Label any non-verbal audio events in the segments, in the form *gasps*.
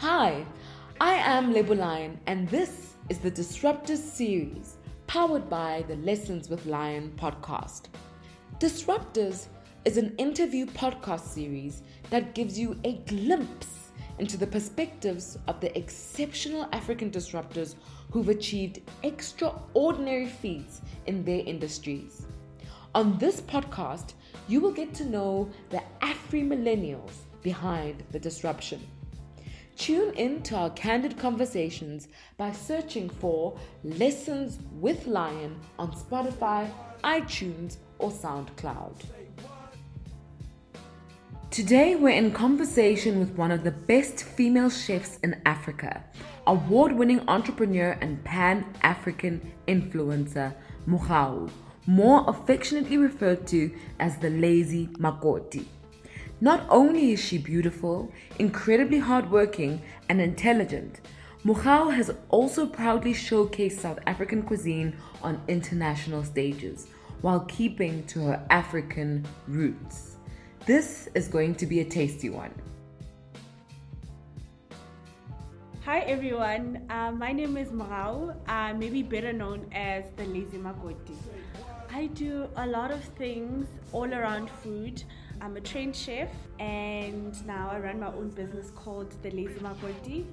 Hi, I am Lion, and this is the Disruptors series powered by the Lessons with Lion podcast. Disruptors is an interview podcast series that gives you a glimpse into the perspectives of the exceptional African disruptors who've achieved extraordinary feats in their industries. On this podcast, you will get to know the Afri millennials behind the disruption. Tune in to our candid conversations by searching for Lessons with Lion on Spotify, iTunes, or SoundCloud. Today, we're in conversation with one of the best female chefs in Africa, award winning entrepreneur and pan African influencer, Mogau, more affectionately referred to as the Lazy Makoti. Not only is she beautiful, incredibly hardworking, and intelligent, Mogau has also proudly showcased South African cuisine on international stages while keeping to her African roots. This is going to be a tasty one. Hi everyone, uh, my name is Mogau, uh, maybe better known as the Lazy Makoti. I do a lot of things all around food. I'm a trained chef and now I run my own business called The Lazy Makoti.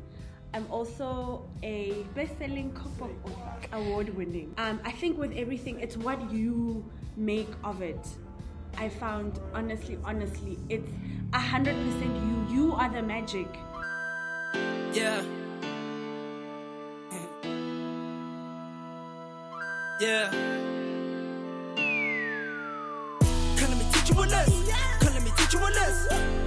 I'm also a best-selling cookbook author, award-winning. Um, I think with everything, it's what you make of it. I found honestly, honestly, it's a hundred percent you. You are the magic. Yeah. Yeah. Let me teach you a lesson.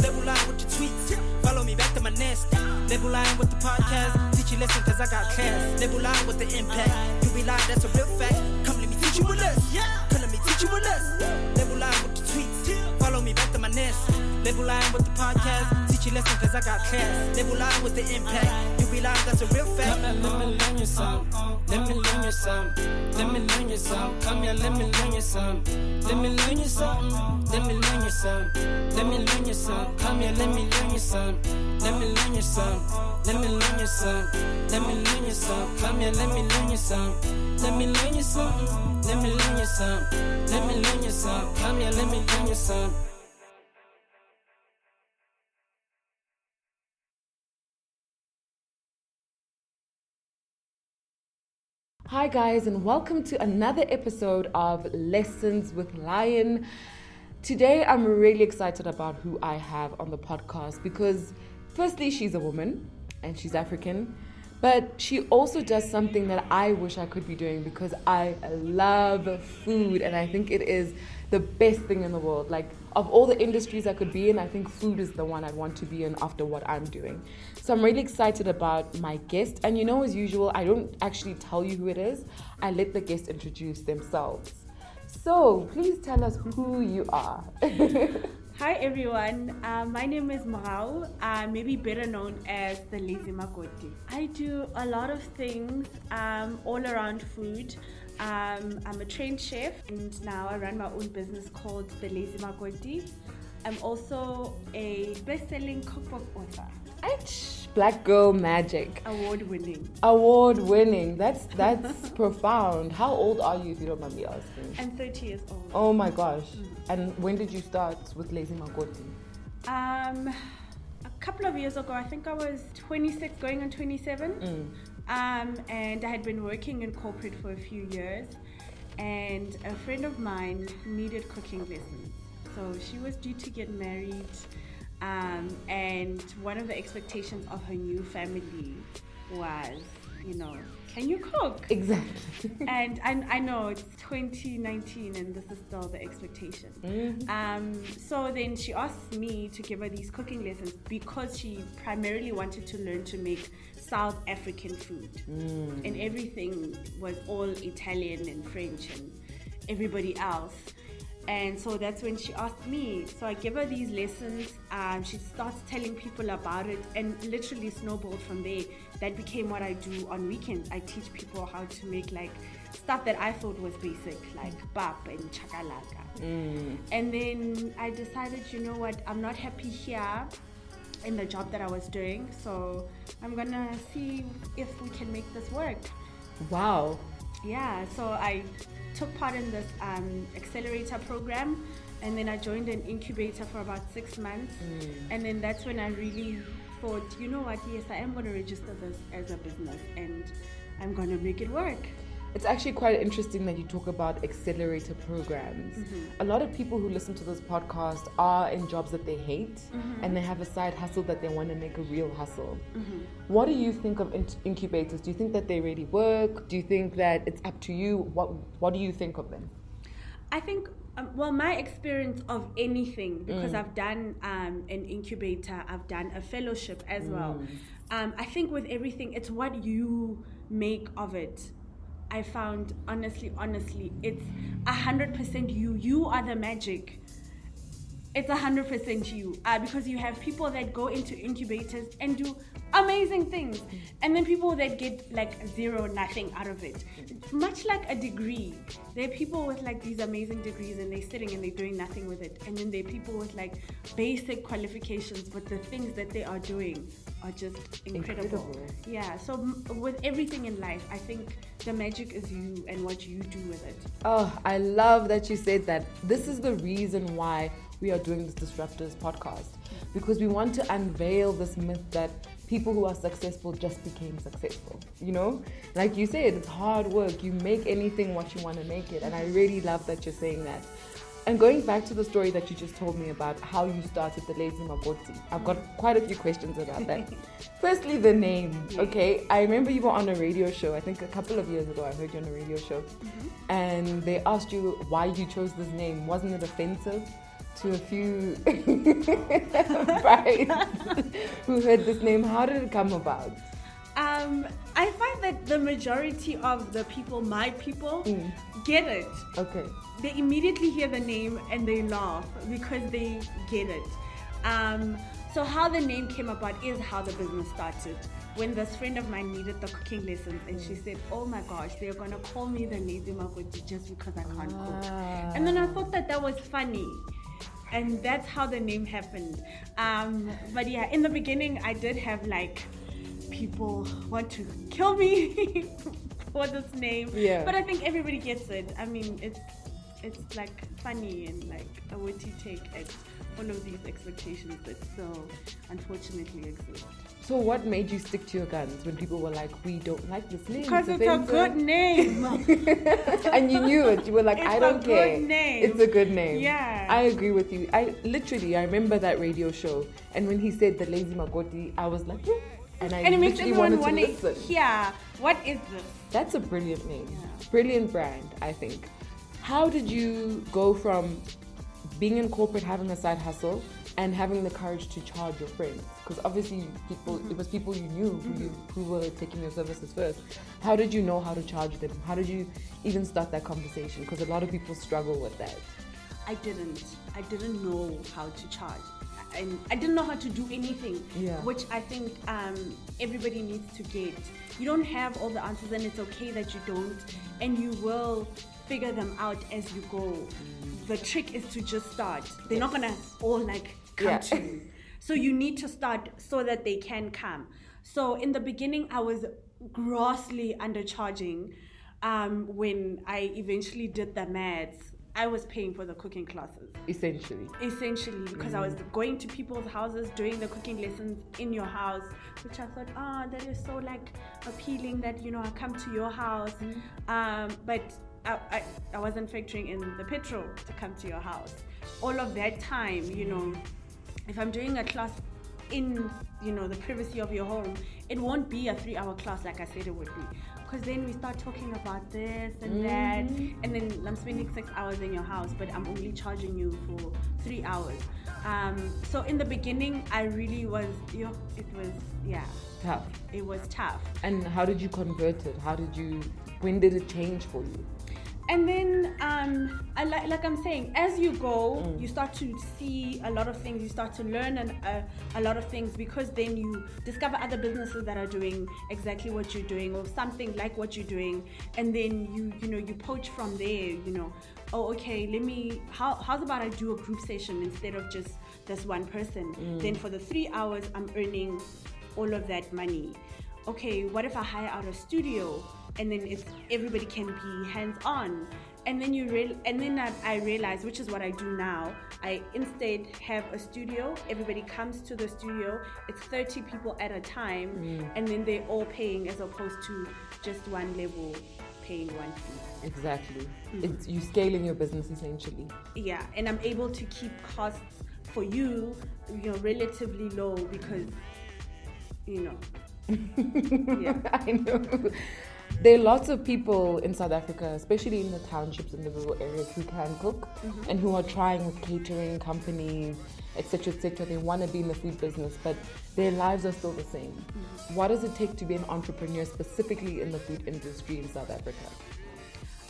Label line with the tweets. Follow me back to my nest. Line with the podcast. Teach you lesson cause I got class. Line with the impact. You be lying, that's a real fact. Come let me teach you a lesson. Come let me teach you a lesson. Line with the tweets. Follow me back to my nest. Line with the podcast. You lesson cause I got class. Label line with the impact. You be lying, that's a real fact. Come here, let me learn you some. Let me learn you some. Let me learn you some. Come here, let me learn you some. Let me learn you some. Let me learn you some. Let me learn you some. Come here, let me learn you some. Let me learn you some. Let me learn you some. Let me learn you some. Come here, let me learn you some. Let me learn you some. Let me learn you some. Let me learn you some. Come here, let me learn you some. Hi, guys, and welcome to another episode of Lessons with Lion. Today, I'm really excited about who I have on the podcast because, firstly, she's a woman and she's African, but she also does something that I wish I could be doing because I love food and I think it is the best thing in the world. Like, of all the industries I could be in, I think food is the one I'd want to be in after what I'm doing. So I'm really excited about my guest. And you know, as usual, I don't actually tell you who it is, I let the guest introduce themselves. So please tell us who you are. *laughs* Hi everyone, uh, my name is Mogau, uh, maybe better known as the Lazy Makoti. I do a lot of things um, all around food. Um, I'm a trained chef and now I run my own business called The Lazy Makoti. I'm also a best-selling cookbook author, H, Black Girl Magic. award-winning. Award winning. That's that's *laughs* profound. How old are you if you don't mind me asking? I'm 30 years old. Oh my gosh. And when did you start with Lazy Makoti? Um, a couple of years ago, I think I was 26, going on 27. Um, and I had been working in corporate for a few years. And a friend of mine needed cooking lessons. So she was due to get married. Um, and one of the expectations of her new family was, you know, can you cook? Exactly. *laughs* and I, I know it's 2019 and this is still the expectation. Um, so then she asked me to give her these cooking lessons because she primarily wanted to learn to make South African food. And everything was all Italian and French and everybody else. And so that's when she asked me. So I give her these lessons. Um, she starts telling people about it, and literally snowballed from there. That became what I do on weekends. I teach people how to make like stuff that I thought was basic, like pap and chakalaka. And then I decided, you know what? I'm not happy here. In the job that I was doing. So I'm gonna see if we can make this work. Wow. Yeah, so I took part in this um, accelerator program and then I joined an incubator for about six months. And then that's when I really thought, you know what, yes, I am to register this as a business and I'm to make it work. It's actually quite interesting that you talk about accelerator programs. A lot of people who listen to this podcast are in jobs that they hate and they have a side hustle that they want to make a real hustle. What do you think of in- incubators? Do you think that they really work? Do you think that it's up to you? What What do you think of them? I think, um, well, my experience of anything, because I've done um, an incubator, I've done a fellowship as well. Um, I think with everything, it's what you make of it. I found, honestly, honestly, it's a hundred percent you. You are the magic. It's a hundred percent you, uh, because you have people that go into incubators and do amazing things, and then people that get like zero, nothing out of it. Much like a degree, there are people with like these amazing degrees and they're sitting and they're doing nothing with it, and then there are people with like basic qualifications, but the things that they are doing are just incredible. Incredible. Yeah. So m- with everything in life, I think the magic is you and what you do with it. Oh, I love that you said that. This is the reason why we are doing this Disruptors podcast because we want to unveil this myth that people who are successful just became successful. You know, like you said, it's hard work. You make anything what you want to make it, and I really love that you're saying that. And going back to the story that you just told me about how you started the Lazy Makoti, I've got quite a few questions about that. *laughs* Firstly, the name. Okay, I remember you were on a radio show. I think a couple of years ago, I heard you on a radio show, and they asked you why you chose this name. Wasn't it offensive to a few *laughs* who heard this name? How did it come about? Um, I find that the majority of the people, my people, get it. Okay. They immediately hear the name and they laugh because they get it. Um, so how the name came about is how the business started. When this friend of mine needed the cooking lessons, and she said, "Oh my gosh, they're gonna call me the lazy makoti just because I can't cook." And then I thought that that was funny and that's how the name happened. Um, but yeah, in the beginning, I did have like people want to kill me *laughs* *laughs* for this name. Yeah. But I think everybody gets it. I mean, it's it's like funny and like a witty take at all of these expectations that so unfortunately exist. So, what made you stick to your guns when people were like, "We don't like this name"? Because it's a offensive." good name. *laughs* and you knew it. You were like, It's I a don't good care. name. It's a good name. Yeah. I agree with you. I literally, I remember that radio show, and when he said the lazy makoti, I was like, "Hmm," and I and it makes literally everyone wanted want to to listen. hear what is this? That's a brilliant name. Yeah. Brilliant brand, I think. How did you go from being in corporate, having a side hustle, and having the courage to charge your friends? Because obviously, people it was people you knew who, you, who were taking your services first. How did you know how to charge them? How did you even start that conversation? Because a lot of people struggle with that. I didn't. I didn't know how to charge. And I didn't know how to do anything, Yeah. which I think um, everybody needs to get. You don't have all the answers, and it's okay that you don't, and you will figure them out as you go. The trick is to just start. They're not gonna all like come Yeah. to you. *laughs* So you need to start so that they can come. So in the beginning, I was grossly undercharging. Um, when I eventually did the maths, I was paying for the cooking classes Essentially. essentially because I was going to people's houses doing the cooking lessons in your house, which I thought, ah, that is so like appealing that you know I come to your house, um, but I, I, I wasn't factoring in the petrol to come to your house. All of that time, you know, if I'm doing a class in you know the privacy of your home, it won't be a three-hour class like I said it would be. Because then we start talking about this and that, and then I'm spending six hours in your house, but I'm only charging you for three hours. Um, so in the beginning, I really was, you know, it was, yeah, Tough. it was tough. And how did you convert it? How did you, when did it change for you? And then um, I li- like I'm saying, as you go, Mm. you start to see a lot of things. You start to learn an, uh, a lot of things because then you discover other businesses that are doing exactly what you're doing or something like what you're doing, and then you you know you poach from there. You know, oh okay, let me. How how's about I do a group session instead of just this one person? Then for the three hours, I'm earning all of that money. Okay, what if I hire out a studio and then it's everybody can be hands on? And then you real and then I, I realize, which is what I do now. I instead have a studio. Everybody comes to the studio. It's 30 people at a time, and then they're all paying as opposed to just one level paying one fee. Exactly. Mm. It's you scaling your business essentially. Yeah, and I'm able to keep costs for you, you know, relatively low because, you know, *laughs* yeah. I know. There are lots of people in South Africa, especially in the townships and the rural areas, who can cook Mm-hmm. and who are trying with catering companies, etc., etc. They want to be in the food business, but their lives are still the same. Mm-hmm. What does it take to be an entrepreneur, specifically in the food industry in South Africa?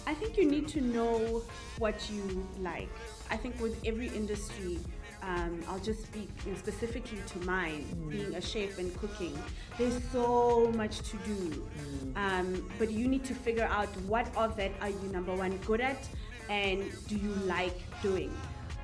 I think you need to know what you like. I think with every industry, um, I'll just speak specifically to mine, being a chef and cooking. There's so much to do, um, but you need to figure out what of that are you number one good at, and do you like doing.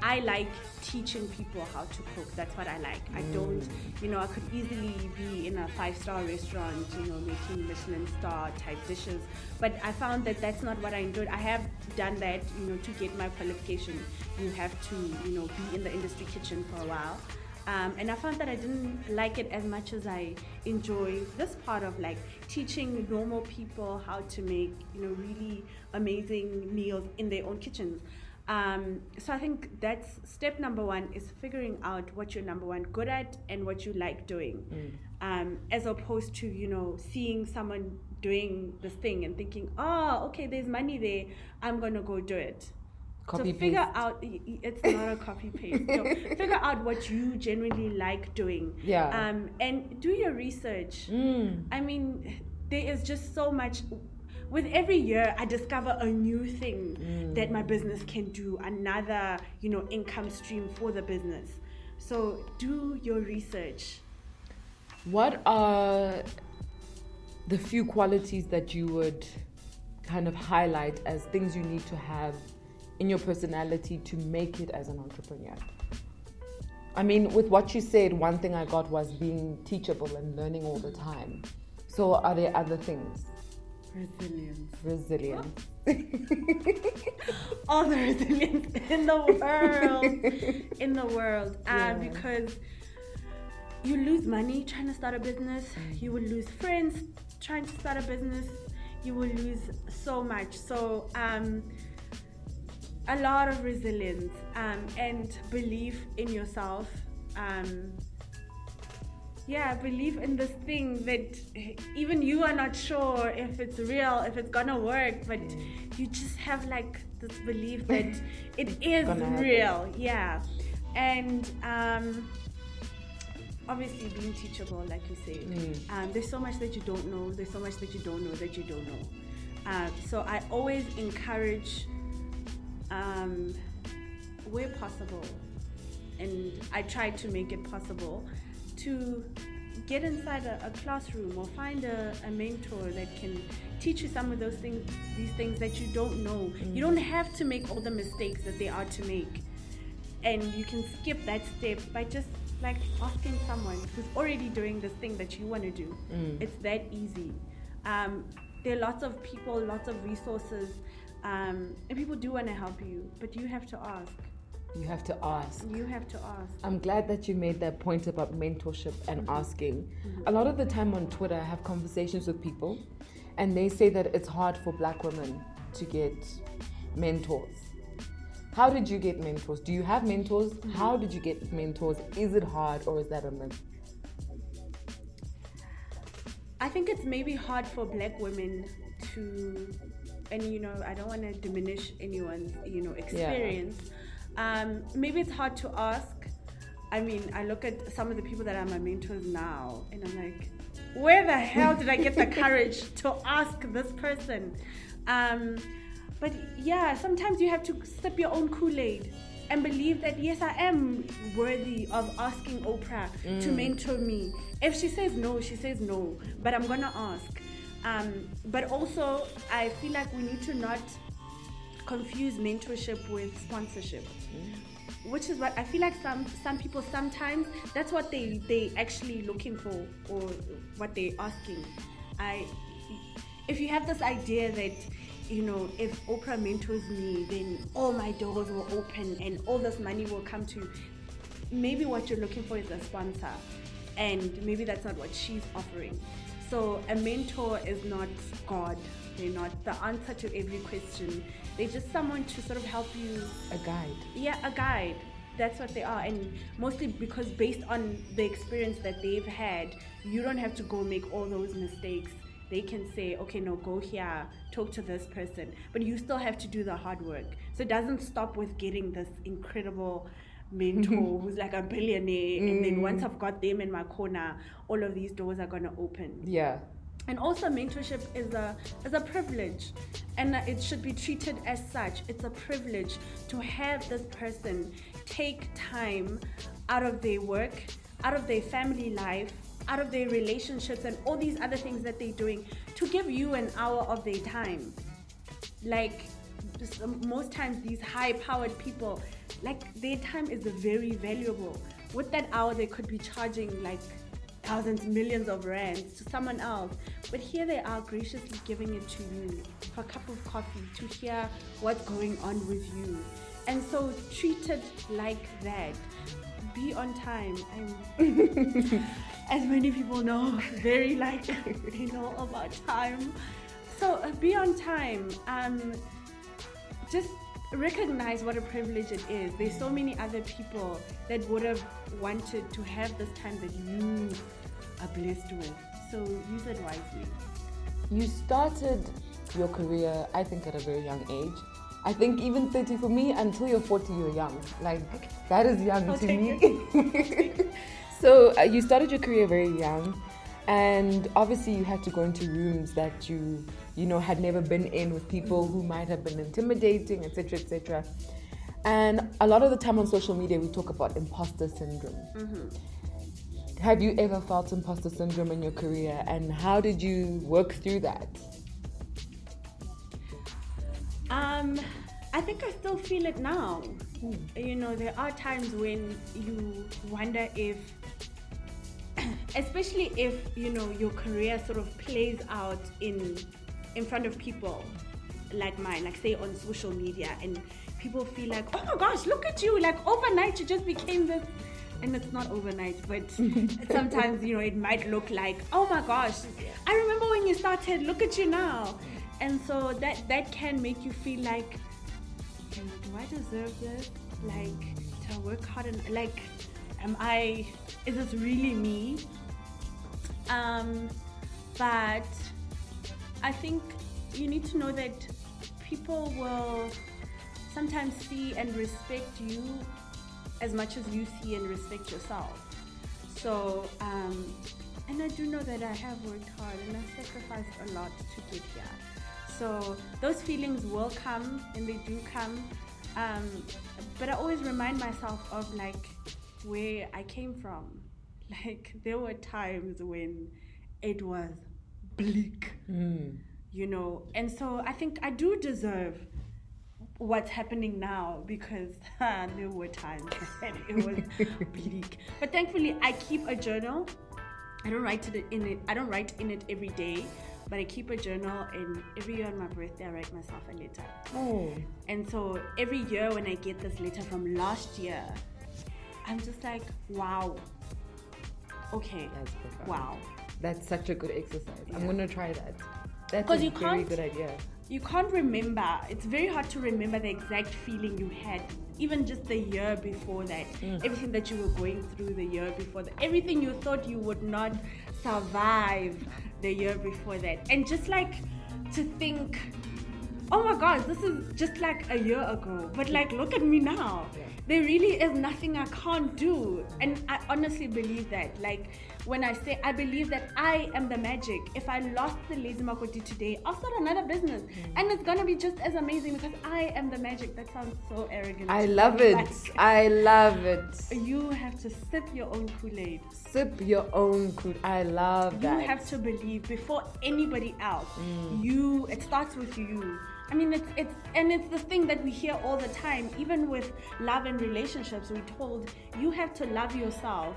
I like teaching people how to cook. That's what I like. I don't, you know, I could easily be in a five star restaurant, you know, making Michelin star type dishes. But I found that that's not what I enjoyed. I have done that, you know, to get my qualification. You have to, you know, be in the industry kitchen for a while. Um, and I found that I didn't like it as much as I enjoy this part of like teaching normal people how to make, you know, really amazing meals in their own kitchens. Um, so I think that's step number one is figuring out what you're number one good at and what you like doing, um, as opposed to you know seeing someone doing this thing and thinking, oh, okay, there's money there, I'm gonna go do it. Copy so figure out it's not a copy paste. No, *laughs* figure out what you genuinely like doing. Yeah. Um, and do your research. Mm. I mean, there is just so much. With every year, I discover a new thing mm. that my business can do, another, you know, income stream for the business. So do your research. What are the few qualities that you would kind of highlight as things you need to have in your personality to make it as an entrepreneur? I mean, with what you said, one thing I got was being teachable and learning all the time. So, are there other things? Resilience. Resilience. *laughs* All the resilience in the world. in the world. Uh, Yeah. Because you lose money trying to start a business, you will lose friends trying to start a business, you will lose so much. So, um, a lot of resilience um, and belief in yourself. Um, yeah, believe in this thing that even you are not sure if it's real, if it's gonna work, but you just have like this belief *laughs* that it is Gonna happen. real. Yeah, and um, obviously being teachable, like you said. Mm. Um, there's so much that you don't know. There's so much that you don't know that you don't know. Um, so I always encourage, um, where possible, and I try to make it possible to get inside a, a classroom or find a, a mentor that can teach you some of those things, these things that you don't know. You don't have to make all the mistakes that they are to make, and you can skip that step by just like asking someone who's already doing this thing that you want to do. It's that easy. Um, there are lots of people, lots of resources, um, and people do want to help you, but you have to ask. You have to ask. You have to ask. I'm glad that you made that point about mentorship and mm-hmm. asking. Mm-hmm. A lot of the time on Twitter, I have conversations with people, and they say that it's hard for black women to get mentors. How did you get mentors? Do you have mentors? Mm-hmm. How did you get mentors? Is it hard or is that a myth? I think it's maybe hard for black women to, and you know, I don't want to diminish anyone's, you know, experience. Um, maybe it's hard to ask. I mean, I look at some of the people that are my mentors now, and I'm like, where the hell did I get the *laughs* courage to ask this person? Um, but yeah, sometimes you have to sip your own Kool Aid and believe that yes, I am worthy of asking Oprah to mentor me. If she says no, she says no, but I'm gonna ask. Um, but also, I feel like we need to not confuse mentorship with sponsorship. Mm. Which is what I feel like some some people sometimes that's what they they actually looking for or what they asking. I if you have this idea that you know if Oprah mentors me then all my doors will open and all this money will come to you, maybe what you're looking for is a sponsor and maybe that's not what she's offering. So a mentor is not God. They're not the answer to every question. They're just someone to sort of help you A guide. yeah, a guide. That's what they are, and mostly because based on the experience that they've had, you don't have to go make all those mistakes. They can say, okay, no, go here, talk to this person, but you still have to do the hard work. So it doesn't stop with getting this incredible mentor *laughs* who's like a billionaire, and then mm. once I've got them in my corner, all of these doors are gonna open Yeah. And also mentorship is a is a privilege and it should be treated as such. It's a privilege to have this person take time out of their work out of their family life out of their relationships and all these other things that they're doing to give you an hour of their time. Like most times these high powered people like their time is very valuable. With that hour they could be charging like thousands millions of rands to someone else but here they are graciously giving it to you for a cup of coffee to hear what's going on with you. And so treat it like that be on time I'm, *laughs* as many people know very like they know about time. So uh, be on time um, just recognize what a privilege it is. There's so many other people that would have wanted to have this time that you are blessed with. So use it wisely. You started your career, I think, at a very young age. I think even 30 for me, until you're 40, you're young. Like, that is young I'll to me. *laughs* so, uh, you started your career very young, and obviously, you had to go into rooms that you, you know, had never been in with people who might have been intimidating, etc., etc. And a lot of the time on social media, we talk about imposter syndrome. Have you ever felt imposter syndrome in your career, and how did you work through that? Um, I think I still feel it now. You know, there are times when you wonder if, *clears throat* especially if you know your career sort of plays out in in front of people like mine, like say on social media, and people feel like, oh my gosh, look at you! Like overnight, you just became this. And it's not overnight, but *laughs* sometimes you know it might look like, oh my gosh, I remember when you started. Look at you now, and so that that can make you feel like do, do I deserve this? Like, to work hard and like, am I? Is this really me? Um, but I think you need to know that people will sometimes see and respect you as much as you see and respect yourself. So, um, and I do know that I have worked hard and I've sacrificed a lot to get here. So those feelings will come and they do come. Um, but I always remind myself of like where I came from. *laughs* Like there were times when it was bleak, hmm. you know, and so I think I do deserve what's happening now because there were times when it was bleak. But thankfully, I keep a journal. I don't write it in it. I don't write in it every day, but I keep a journal. And every year on my birthday, I write myself a letter. Oh. And so every year when I get this letter from last year, I'm just like, wow. Okay. Wow. That's such a good exercise. I'm gonna try that. That's a you very can't- good idea. You can't remember. It's very hard to remember the exact feeling you had, even just the year before that. Mm. Everything that you were going through the year before that. Everything you thought you would not survive the year before that. And just like to think, oh my gosh, this is just like a year ago. But like, look at me now. Yeah. There really is nothing I can't do. And I honestly believe that. Like, when I say I believe that I am the magic. If I lost the lazy makoti today, I'll start another business, Mm. and it's gonna be just as amazing because I am the magic. That sounds so arrogant. I love it. Like, I love it. you have to sip your own Kool Aid. Sip your own food. I love You that. have to believe before anybody else. Mm. You. It starts with you. I mean, it's it's and it's the thing that we hear all the time. Even with love and relationships, we're told you have to love yourself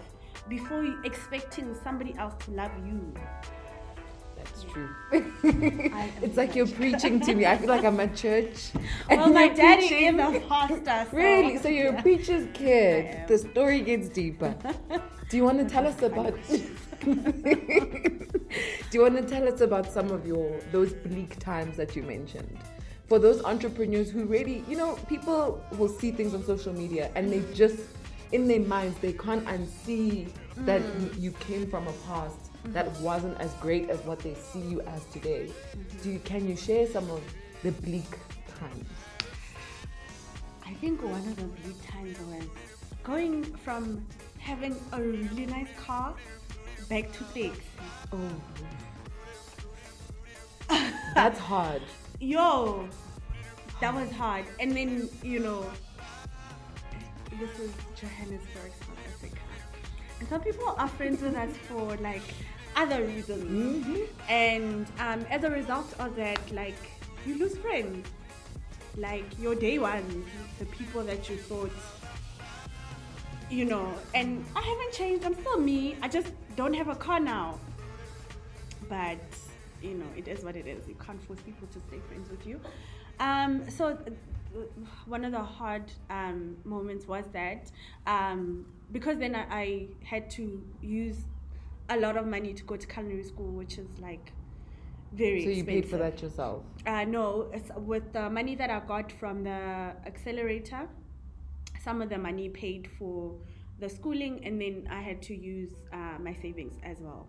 before you expecting somebody else to love you. That's true. *laughs* It's like you're preaching to me. I feel like I'm at church. *laughs* and Well, my daddy preaching. is a pastor. So. Really? So you're a *laughs* preacher's kid. The story gets deeper. Do you want to tell us about? Do you want to tell us about some of your those bleak times that you mentioned? For those entrepreneurs who really, you know, people will see things on social media and they just in their minds they can't unsee that Mm. you, you came from a past that Mm-hmm. wasn't as great as what they see you as today. Do you, can you share some of the bleak times? I think one of the bleak times was going from having a really nice car back to six. Oh. *laughs* That's hard. Yo, that was hard. And then, you know, this is Johannesburg, South Africa. And some people are friends with us for like other reasons. And um, as a result of that, like, you lose friends. Like your day ones, the people that you thought, you know, and I haven't changed. I'm still me. I just don't have a car now. But you know, it is what it is. You can't force people to stay friends with you. Um, so one of the hard um, moments was that um, because then I, I had to use a lot of money to go to culinary school, which is like very So you paid for that yourself. Uh, no, it's with the money that I got from the accelerator, some of the money paid for the schooling, and then I had to use uh, my savings as well.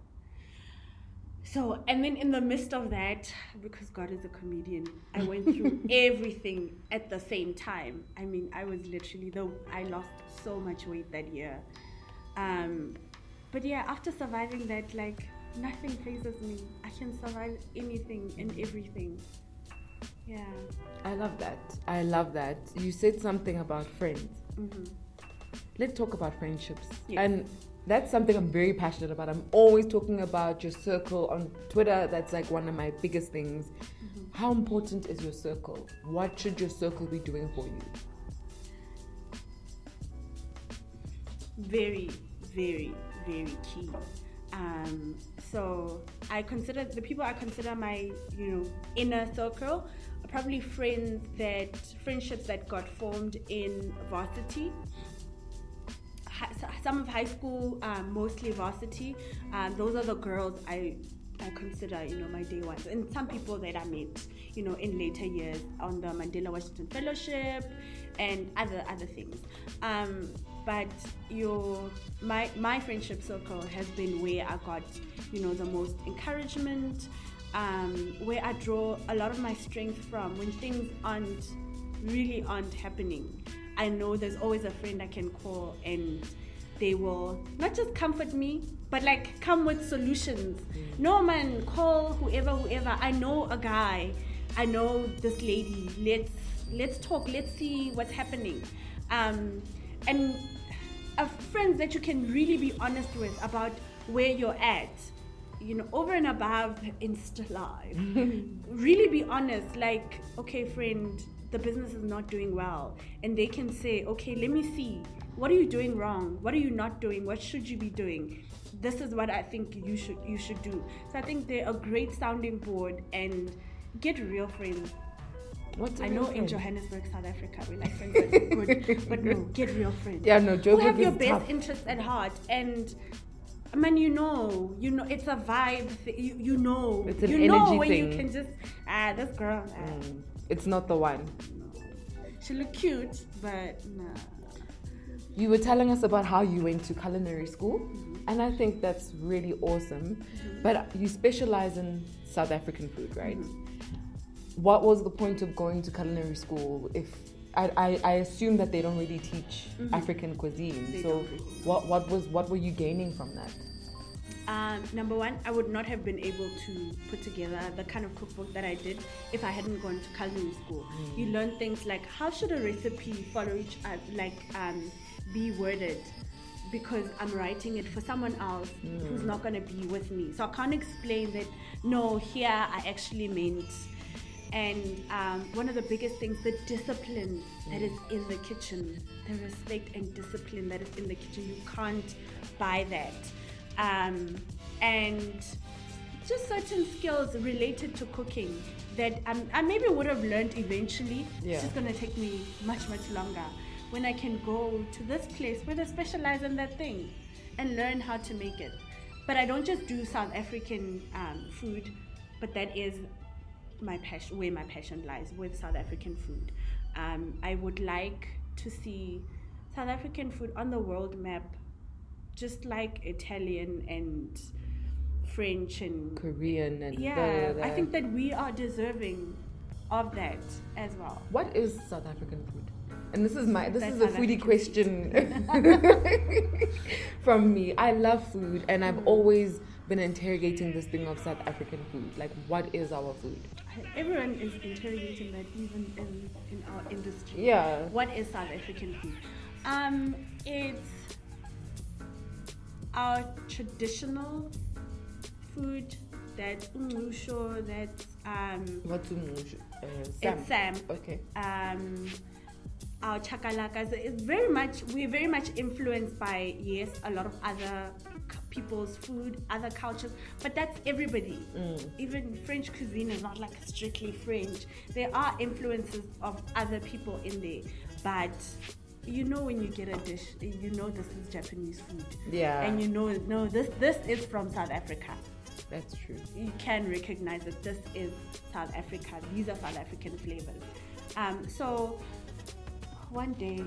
So, and then in the midst of that, because God is a comedian, I went through *laughs* everything at the same time. I mean, I was literally, though, I lost so much weight that year. Um, but yeah, after surviving that, like, nothing phases me. I can survive anything and everything. Yeah. I love that. I love that. You said something about friends. hmm Let's talk about friendships. Yes. And that's something I'm very passionate about. I'm always talking about your circle on Twitter. That's like one of my biggest things. Mm-hmm. How important is your circle? What should your circle be doing for you? very, very, very key. Um, so I consider the people I consider my, you know, inner circle are probably friends that friendships that got formed in varsity. Some of high school, um, mostly varsity. Um, those are the girls I I consider, you know, my day ones, and some people that I met, you know, in later years on the Mandela Washington Fellowship and other other things. Um, but your my my friendship circle has been where I got, you know, the most encouragement, um, where I draw a lot of my strength from when things aren't really aren't happening. I know there's always a friend I can call and they will not just comfort me, but like come with solutions. No man, call whoever, whoever. I know a guy. I know this lady. Let's let's talk. Let's see what's happening. Um, and uh, friends that you can really be honest with about where you're at. You know, over and above Insta Live. *laughs* really be honest. Like, okay, friend, the business is not doing well, and they can say, okay, let me see. What are you doing wrong? What are you not doing? What should you be doing? This is what I think you should you should do. So I think they're a great sounding board and get real friends. What's a I know in? Johannesburg, South Africa, we like friends that are good, but *laughs* no, get real friends. Yeah, no, Who Joburg have your best tough. interests at heart and. I mean, you know, you know, it's a vibe. Th- you, you know, It's an you know when you can just ah, this girl, ah, Mm, It's not the one. she look cute, but nah. You were telling us about how you went to culinary school, mm-hmm. and I think that's really awesome. Mm-hmm. But you specialize in South African food, right? Mm-hmm. What was the point of going to culinary school if I, I, I assume that they don't really teach African cuisine. They so don't what what was what were you gaining from that? Um, number one, I would not have been able to put together the kind of cookbook that I did if I hadn't gone to culinary school. You learn things like how should a recipe follow each other, like um, be worded, because I'm writing it for someone else who's not going to be with me. So I can't explain that. No, here I actually meant. And um, one of the biggest things, the discipline that is in the kitchen, the respect and discipline that is in the kitchen. You can't buy that. Um, and just certain skills related to cooking that um, I maybe would have learned eventually. Yeah. It's just going to take me much, much longer when I can go to this place where they specialize in that thing and learn how to make it. But I don't just do South African um, food, but that is my passion, where my passion lies with South African food. Um, I would like to see South African food on the world map, just like Italian and French and Korean and yeah. the- I think that we are deserving of that as well. What is South African food? And this is my this That's is a foodie question *laughs* from me. I love food and Mm. I've always been interrogating this thing of South African food. Like what is our food? Everyone is interrogating that even in, in our industry. Yeah. What is South African food? Um, it's our traditional food that umusho, that um, What's? Uh, samp. it's samp. Okay. um, our chakalakas. It's very much we're very much influenced by yes a lot of other people's food, other cultures, but that's everybody. Even French cuisine is not like strictly French. There are influences of other people in there, but you know when you get a dish, you know this is Japanese food. Yeah. And you know no this this is from South Africa That's true. you can recognize that this is South Africa. These are South African flavors. Um, so one day,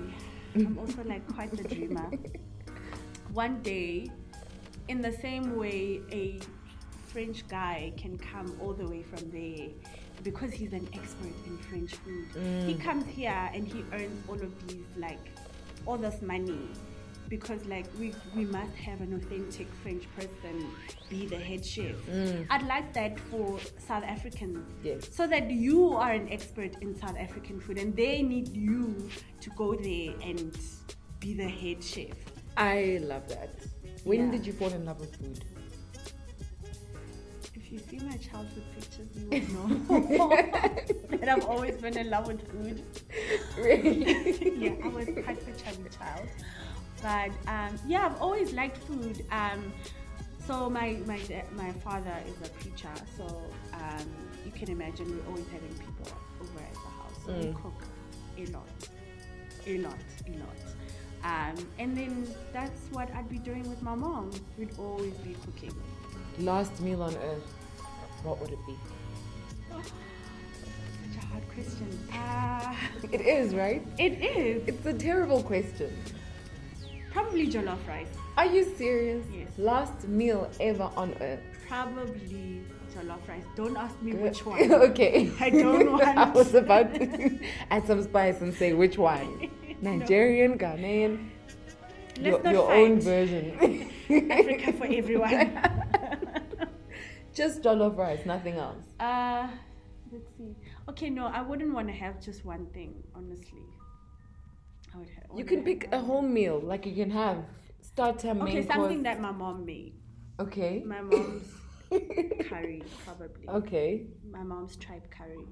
I'm also *laughs* like quite a dreamer. One day, in the same way a French guy can come all the way from there because he's an expert in French food. He comes here and he earns all of these like all this money because like we we must have an authentic French person be the head chef. Mm. I'd like that for South Africans. Yes. So that you are an expert in South African food and they need you to go there and be the head chef. I love that. When Yeah. did you fall in love with food? You see my childhood pictures, you will know *laughs* that I've always been in love with food. Really? *laughs* yeah, I was quite a chubby child. But um, yeah, I've always liked food. Um, so my my my father is a preacher, so um, you can imagine we're always having people over at the house. So we cook a lot, a lot, a lot. Um, and then that's what I'd be doing with my mom. We'd always be cooking. Last meal on earth. What would it be? Such a hard question. Uh, It is, right? it is It's a terrible question. probably jollof rice. Are you serious? Yes. Last meal ever on earth. Probably jollof rice. Don't ask me which *laughs* one. okay. I don't *laughs* want. I was about to *laughs* add some spice and say which one. Nigerian, Ghanaian, Let's your, your own version. Africa for everyone. Just jollof rice, nothing else. Uh, let's see. Okay, no, I wouldn't want to have just one thing, honestly. I would have, You can pick a whole meal, like you can have starter, main Okay, something course. that my mom made. Okay. My mom's *laughs* curry, probably. Okay. My mom's tripe curry.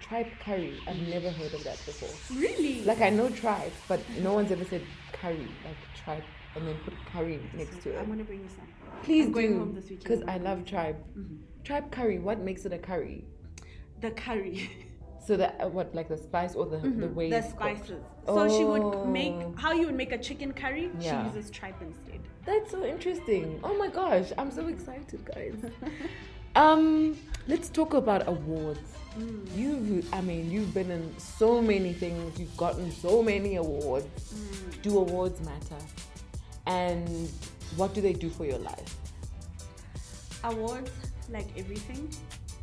Tripe curry. I've never heard of that before. Really? Like I know tripe, but no one's ever said curry, like tripe, and then put curry next to it. I'm gonna bring you some. Please I'm do, home this weekend. because I love bring you tripe. Tripe curry. What makes it a curry? The curry. *laughs* So the uh, what, like the spice or the the way the spices. So she would make Oh. how you would make a chicken curry. Yeah. She uses tripe instead. That's so interesting. Oh my gosh, I'm so excited, guys. *laughs* um, let's talk about awards. Mm. You've, I mean, you've been in so many things. You've gotten so many awards. Mm. Do awards matter? And what do they do for your life? Awards, like everything,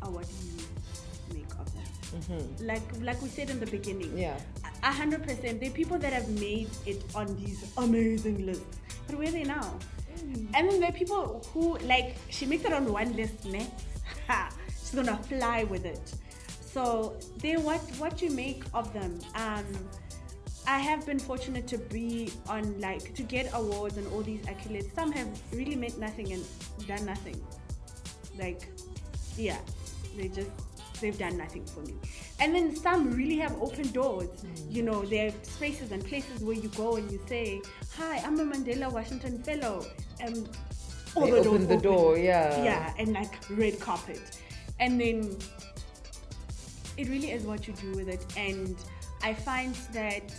are what you make of them. Like like we said in the beginning. Mm-hmm. Yeah. A hundred percent. There are people that have made it on these amazing lists. But where are they now? And then there are people who like she makes it on one list, ne? She's gonna fly with it. So they what what you make of them. Um, I have been fortunate to be on like to get awards and all these accolades. Some have really meant nothing and done nothing. Like, yeah, they just they've done nothing for me. And then some really have opened doors. You know, there are spaces and places where you go and you say, "Hi, I'm a Mandela Washington Fellow." Um, all They the doors opened the open. door, yeah. Yeah, and like red carpet, and then it really is what you do with it. And I find that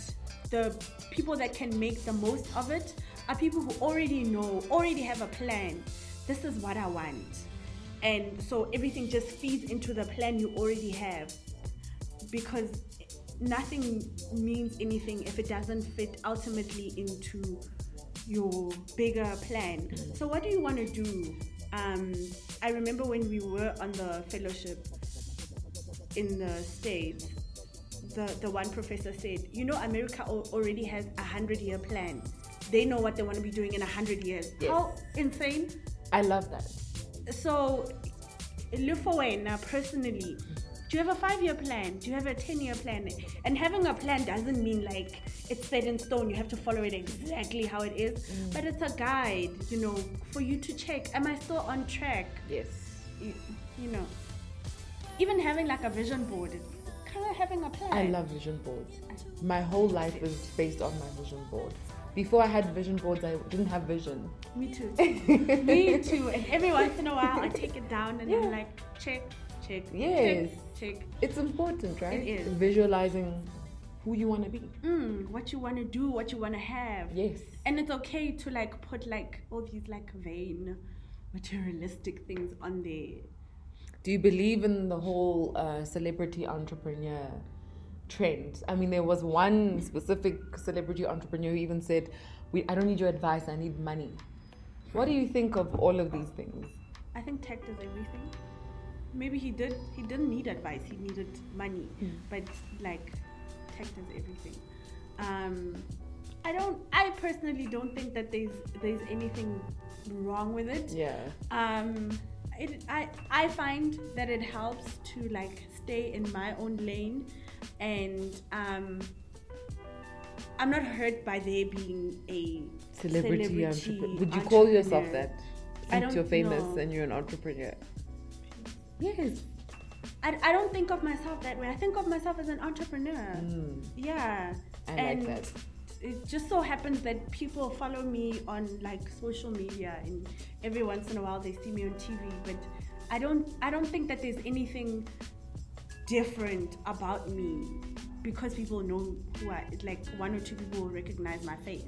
the people that can make the most of it are people who already know, already have a plan. This is what I want. And so everything just feeds into the plan you already have. Because nothing means anything if it doesn't fit ultimately into your bigger plan. So, what do you want to do? Um, I remember when we were on the fellowship in the States, the, the one professor said, You know, America al- already has a hundred year plan. They know what they want to be doing in a hundred years. Yes. How insane! I love that. So, for now uh, personally. Do you have a five year plan? Do you have a 10 year plan? And having a plan doesn't mean like it's set in stone, you have to follow it exactly how it is, mm. but it's a guide, you know, for you to check Am I still on track? Yes. You, you know, even having like a vision board, it's of having a plan. I love vision boards. My whole life is based on my vision board. Before I had vision boards, I didn't have vision. Me too. *laughs* Me too. And every once in a while, I take it down and Yeah. I'm like, check, check, Yes. check, check. It's important, right? It is. Visualizing who you want to be. Mm, what you want to do, what you want to have. Yes. And it's okay to like put like all these like vain, materialistic things on there. Do you believe in the whole uh, celebrity entrepreneur trend? I mean, there was one specific celebrity entrepreneur who even said, "We, I don't need your advice. I need money." What do you think of all of these things? I think tech does everything. Maybe he did. He didn't need advice. He needed money. But like, tech does everything. Um, I don't. I personally don't think that there's there's anything wrong with it. Yeah. Um, it, I I find that it helps to like stay in my own lane, and um, I'm not hurt by there being a Celebrity, entrepreneur. Would you call yourself that? I Since you're famous know. and you're an entrepreneur. Yes. I, I don't think of myself that way. I think of myself as an entrepreneur. Mm, Yeah. I and like that. It just so happens that people follow me on like social media and every once in a while they see me on TV but I don't I don't think that there's anything different about me because people know who I like one or two people will recognize my face.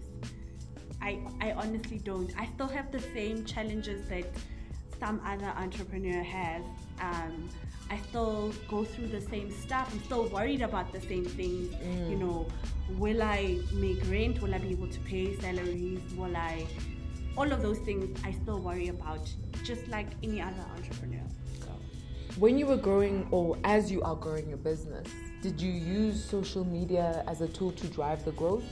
I I honestly don't. I still have the same challenges that some other entrepreneur has. Um, I still go through the same stuff. I'm still worried about the same things. You mm. know, will I make rent? Will I be able to pay salaries? Will I? All of those things I still worry about, just like any other entrepreneur. So. When you were growing, or as you are growing your business, did you use social media as a tool to drive the growth?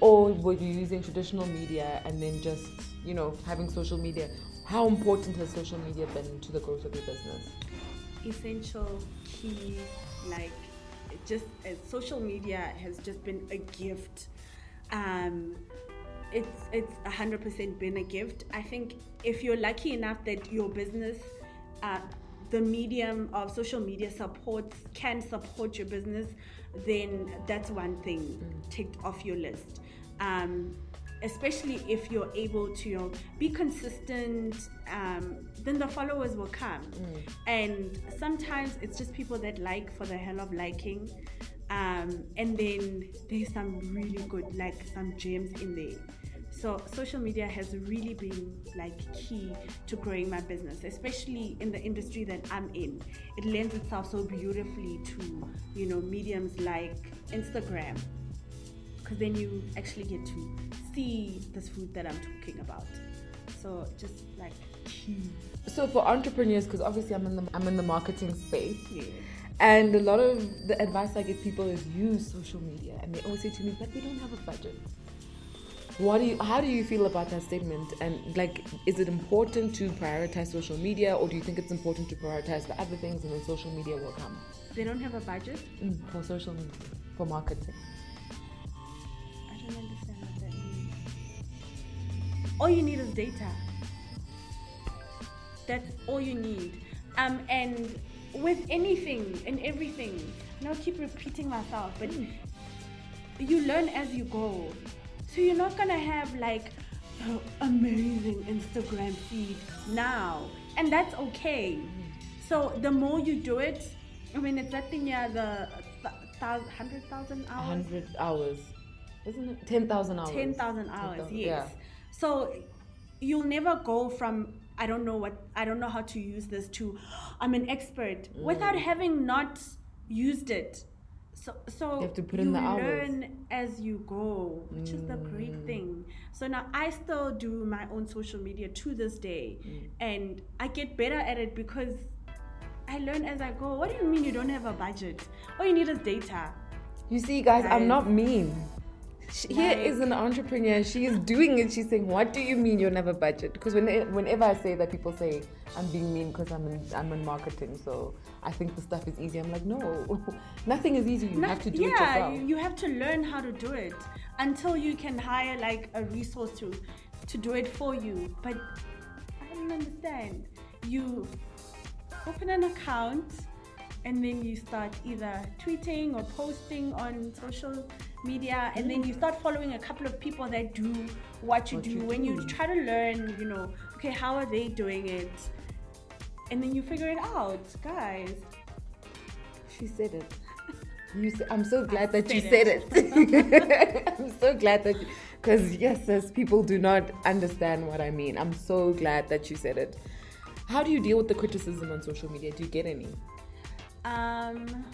Or were you using traditional media and then just, you know, having social media? How important has social media been to the growth of your business? Essential key like just uh, social media has just been a gift. Um it's it's 100% been a gift. I think if you're lucky enough that your business uh, the medium of social media supports can support your business then that's one thing ticked off your list. Um, especially if you're able to you know, be consistent um, then the followers will come. And sometimes it's just people that like for the hell of liking um, and then there's some really good like some gems in there. So social media has really been like key to growing my business especially in the industry that i'm in. It lends itself so beautifully to you know mediums like instagram because then you actually get to see this food that I'm talking about. So just like. So for entrepreneurs, because obviously I'm in the I'm in the marketing space, Yeah. and a lot of the advice I give people is use social media, and they always say to me, "But we don't have a budget." What do you, how do you feel about that statement? And like, is it important to prioritize social media, or do you think it's important to prioritize the other things, and then social media will come They don't have a budget. Mm, for social media, for marketing? All you need is data. That's all you need. Um, and with anything and everything, and I'll keep repeating myself, but you learn as you go. So you're not gonna have like the amazing Instagram feed now, and that's okay. So the more you do it, I mean, it's that thing, yeah, the th- thousand, hundred thousand hours. 100 hours, isn't it? 10,000 hours. 10,000 hours, 10,000, yes. yeah. So you'll never go from I don't know what I don't know how to use this to I'm an expert Mm. without having not used it. So so You have to put in the hours. Mm. learn as you go, which is the great thing. So now I still do my own social media to this day Mm. and I get better at it because I learn as I go. What do you mean you don't have a budget? All you need is data. You see, guys, I'm not mean. She, here Like- is an entrepreneur. She is doing it. She's saying, "What do you mean you'll never budget?" Because when, whenever I say that, people say I'm being mean because I'm in I'm in marketing. So I think the stuff is easy. I'm like, no, *laughs* nothing is easy. You Not- have to do it yeah, yourself. you, you have to learn how to do it until you can hire like a resource to to do it for you. But I don't understand. You open an account and then you start either tweeting or posting on social media and then you start following a couple of people that do what you What do you when you try to learn you know okay how are they doing it and then you figure it out guys She said it. You say, I'm so *laughs* glad that you said said it. *laughs* I'm so glad that because yes, as people do not understand what I mean. I'm so glad that you said it. How do you deal with the criticism on social media? Do you get any? Um,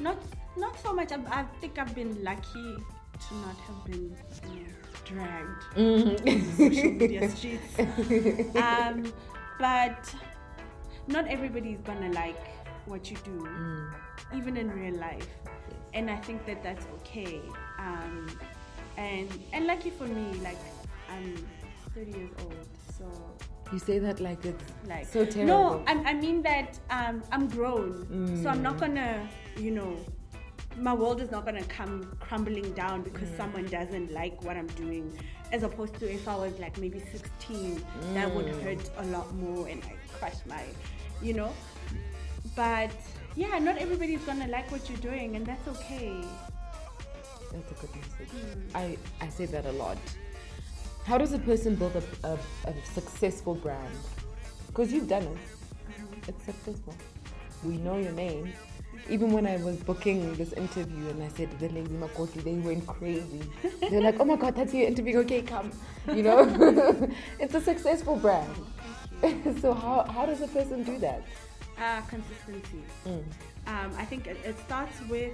not not so much. I, I think I've been lucky to not have been you know, dragged *laughs* on social media streets. *laughs* Um, but not everybody is gonna like what you do, even in real life. And I think that that's okay. Um, and and lucky for me, like I'm 30 years old, so You say that like it's like so terrible. no I, I mean that um, i'm grown so i'm not gonna you know my world is not gonna come crumbling down because mm. someone doesn't like what i'm doing as opposed to if i was like maybe 16 that would mm. hurt a lot more and i crush my you know but yeah not everybody's gonna like what you're doing and that's okay That's a good message. Hmm. I, I say that a lot. How does a person build a, a, a successful brand? Because you've done it. Mm-hmm. It's successful. We know your name. Even when I was booking this interview and I said the Lazy Makoti, they went crazy. They're like, oh my god, that's your interview. Okay, come. You know, *laughs* it's a successful brand. *laughs* so how, how does a person do that? uh, consistency Mm. um, I think it, it starts with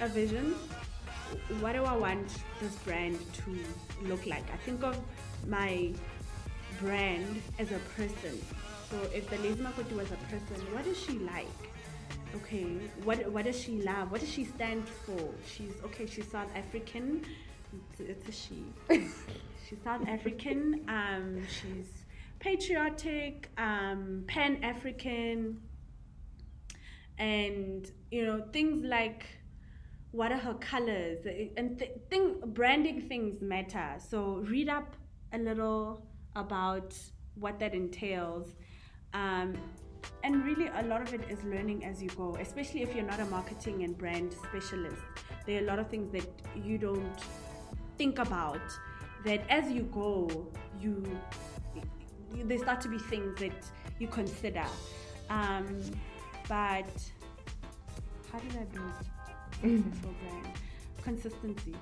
a vision. What do I want this brand to look like? I think of my brand as a person. So if the Lazy Makoti was a person, what does she like? Okay, what what does she love? What does she stand for? She's okay. She's South African. It's, it's a she. *laughs* she's South African. Um, she's patriotic, um, Pan African, and you know things like what are her colors and th- thing branding things matter so read up a little about what that entails um, and really a lot of it is learning as you go especially if you're not a marketing and brand specialist there are a lot of things that you don't think about that as you go you there start to be things that you consider um, but how did I build *laughs* successful brand? Consistency.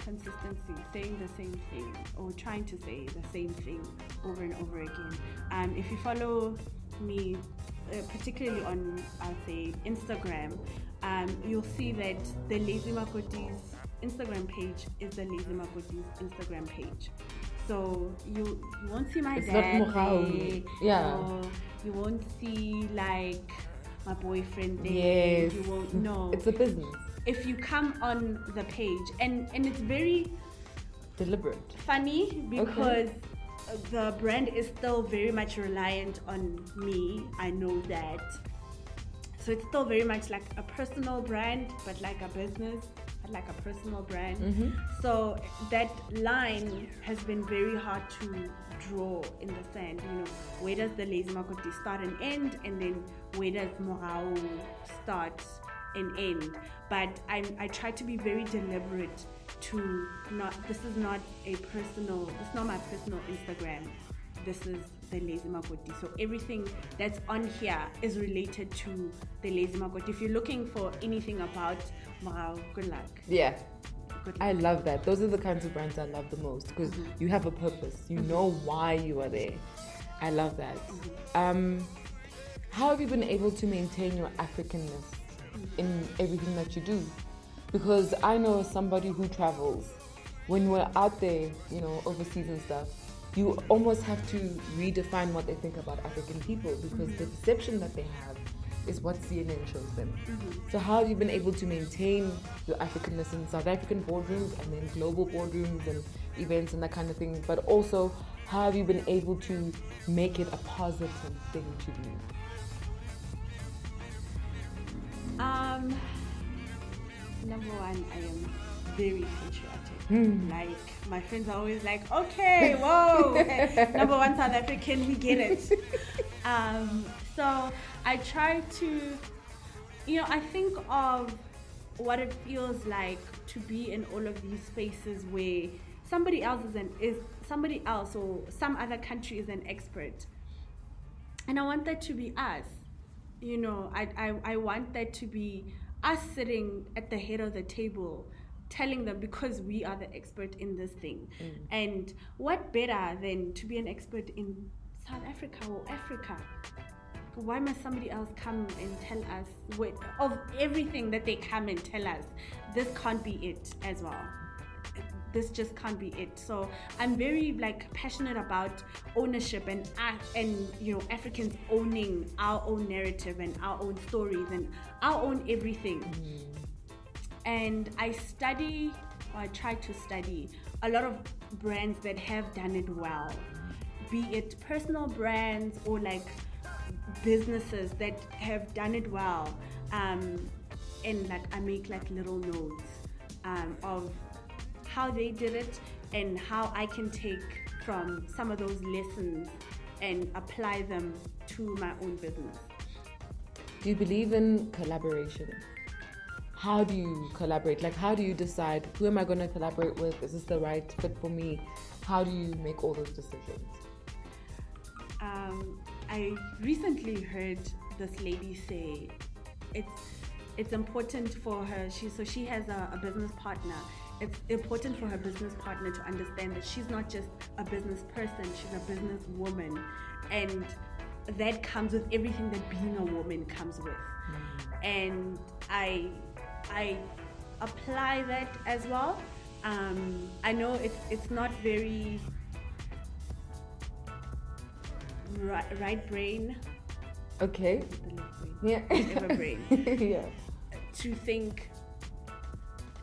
Consistency. Saying the same thing or trying to say the same thing over and over again. Um, if you follow me, uh, particularly on, I'll say, Instagram, um, you'll see that the Lazy Makoti's Instagram page is the Lazy Makoti's Instagram page. So you, you won't see my It's not dad Mogawi. there, Yeah. you won't see like my boyfriend there. Yes. You won't know. It's a business. if you come on the page and and it's very deliberate? Funny because the brand is still very much reliant on me. I know that. So it's still very much like a personal brand, but like a business, but like a personal brand. Mm-hmm. So that line has been very hard to draw in the sand. You know, where does the lazy makoti start and end, and then where does Mogau start and end? But I I try to be very deliberate to not. This is not a personal. This is not my personal Instagram. This is the lazy makoti. So everything that's on here is related to the lazy makoti. If you're looking for anything about Mogau, good luck. Yeah. Good luck. I love that. Those are the kinds of brands I love the most because mm-hmm. you have a purpose. You mm-hmm. know why you are there. I love that. Mm-hmm. Um, how have you been able to maintain your Africanness in everything that you do? Because I know somebody who travels, when we're out there, you know, overseas and stuff, you almost have to redefine what they think about African people because the perception that they have is what CNN shows them. So how have you been able to maintain your Africanness in South African boardrooms and then global boardrooms and events and that kind of thing? But also, how have you been able to make it a positive thing to do? Um, number one, I am very patriotic. Hmm. Like my friends are always like, "Okay, whoa, *laughs* number one South African, we get it." um, so I try to, you know, I think of what it feels like to be in all of these spaces where somebody else is an is somebody else or some other country is an expert, and I want that to be us you know I, I i want that to be us sitting at the head of the table telling them because we are the expert in this thing. Mm. And what better than to be an expert in south africa or africa? Why must somebody else come and tell us what, of everything that they come and tell us this can't be it as well this just can't be it. So i'm very like passionate about ownership and and you know africans owning our own narrative and our own stories and our own everything. And i study or i try to study a lot of brands that have done it well. Be it personal brands or like businesses that have done it well um, and like i make like little notes um, of how they did it and how I can take from some of those lessons and apply them to my own business. Do you believe in collaboration? How do you collaborate? Like, how do you decide who am I going to collaborate with? Is this the right fit for me? How do you make all those decisions? Um, I recently heard this lady say it's it's important for her. She so she has a, a business partner. It's important for her business partner to understand that she's not just a business person; she's a business woman, and that comes with everything that being a woman comes with. And I I apply that as well. Um, I know it's it's not very right, right brain, Okay. the left brain, Yeah. brain *laughs* yeah. to think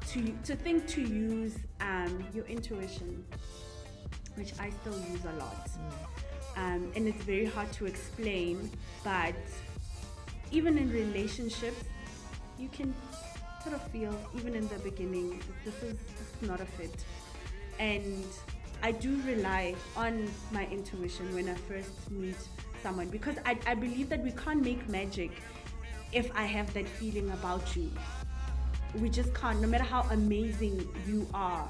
to to think to use um, your intuition, which I still use a lot, um, and it's very hard to explain. But even in relationships, you can sort of feel even in the beginning this is, this is not a fit, and I do rely on my intuition when I first meet someone because I, I believe that we can't make magic if I have that feeling about you. We just can't, no matter how amazing you are,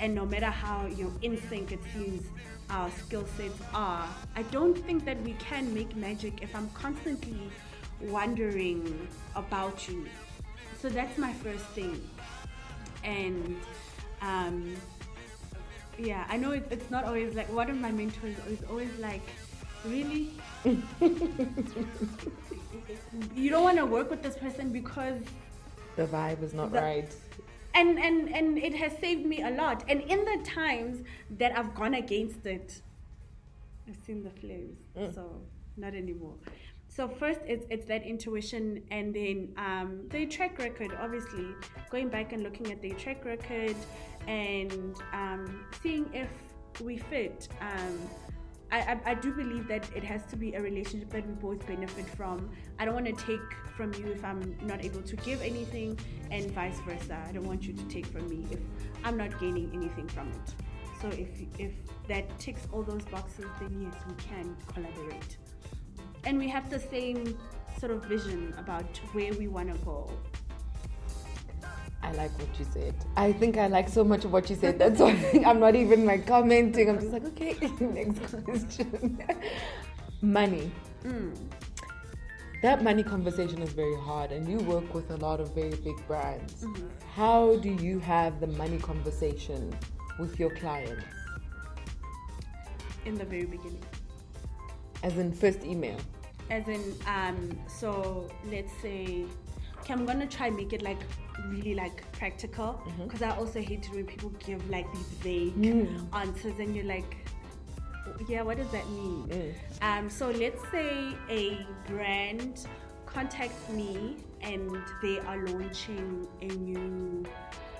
and no matter how you know in sync it seems our skill sets are. I don't think that we can make magic if I'm constantly wondering about you. So that's my first thing. And um, yeah, I know it, it's not always like one of my mentors is always like, really? *laughs* you don't want to work with this person because The vibe is not The- right. and and and it has saved me a lot. And in the times that i've gone against it i've seen the flames. So not anymore. So first it's, it's that intuition and then um, their track record obviously. Going back and looking at their track record and um, seeing if we fit um, I, I, I do believe that it has to be a relationship that we both benefit from. I don't want to take from you if I'm not able to give anything, and vice versa. I don't want you to take from me if I'm not gaining anything from it. So if if that ticks all those boxes, then yes, we can collaborate, and we have the same sort of vision about where we want to go. I like what you said. I think I like so much of what you said. That's why *laughs* I'm not even like commenting. I'm just like, okay, *laughs* next question. *laughs* money. Mm. That money conversation is very hard, and you work with a lot of very big brands. Mm-hmm. How do you have the money conversation with your clients? In the very beginning. As in, first email. As in, um, so let's say, okay, I'm gonna try make it like really like practical because I also hate it when people give like these vague Mm. answers and you're like, yeah, what does that mean? Mm. Um, so let's say a brand contacts me and they are launching a new,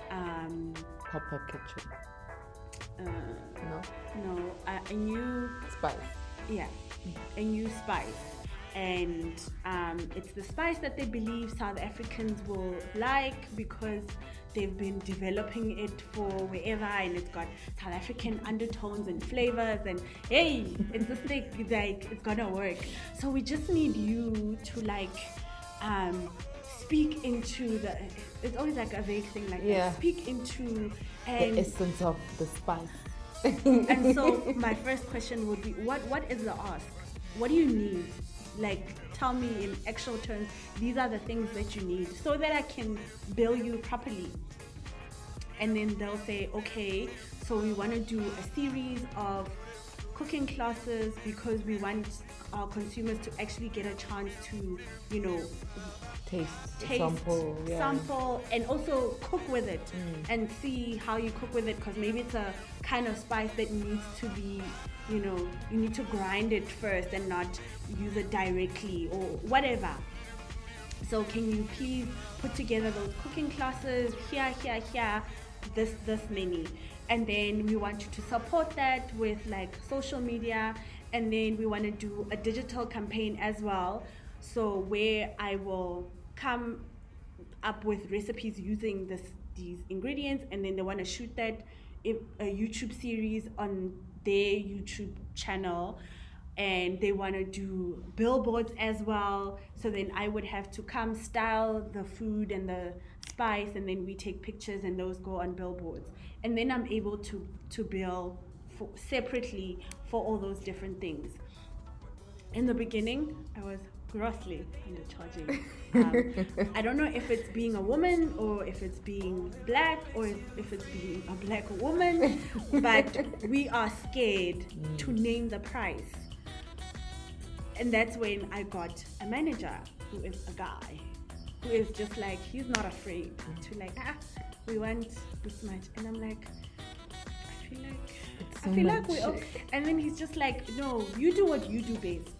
um, Pop up kitchen. uh, No? no, a, a new Spice. yeah, a new spice. And um, it's the spice that they believe South Africans will like because they've been developing it for wherever and it's got South African undertones and flavors and hey, it's just like, like it's gonna work. So we just need you to like um, speak into the it's always like a vague thing like Yeah. that. Speak into The essence of the spice. and so *laughs* my first question would be what what is the ask what do you need like tell me in actual terms these are the things that you need so that i can bill you properly and then they'll say okay so we want to do a series of cooking classes because we want our consumers to actually get a chance to you know Taste, taste, sample, yeah. sample, and also cook with it mm. and see how you cook with it because maybe it's a kind of spice that needs to be, you know, you need to grind it first and not use it directly or whatever. So can you please put together those cooking classes here, here, here, this, this many, and then we want you to support that with like social media, and then we want to do a digital campaign as well. So where I will come up with recipes using this these ingredients, and then they want to shoot that a YouTube series on their YouTube channel and they want to do billboards as well. So then I would have to come style the food and the spice, and then we take pictures and those go on billboards. And then I'm able to to bill for, separately for all those different things. In the beginning, I was grossly undercharging. *laughs* Um, I don't know if it's being a woman or if it's being black or if it's being a black woman, *laughs* but we are scared to name the price. And that's when I got a manager who is a guy who is just like, he's not afraid to like, ah, we want this much. And I'm like, I feel like, It's I so feel like we're okay. and then he's just like, no, you do what you do best.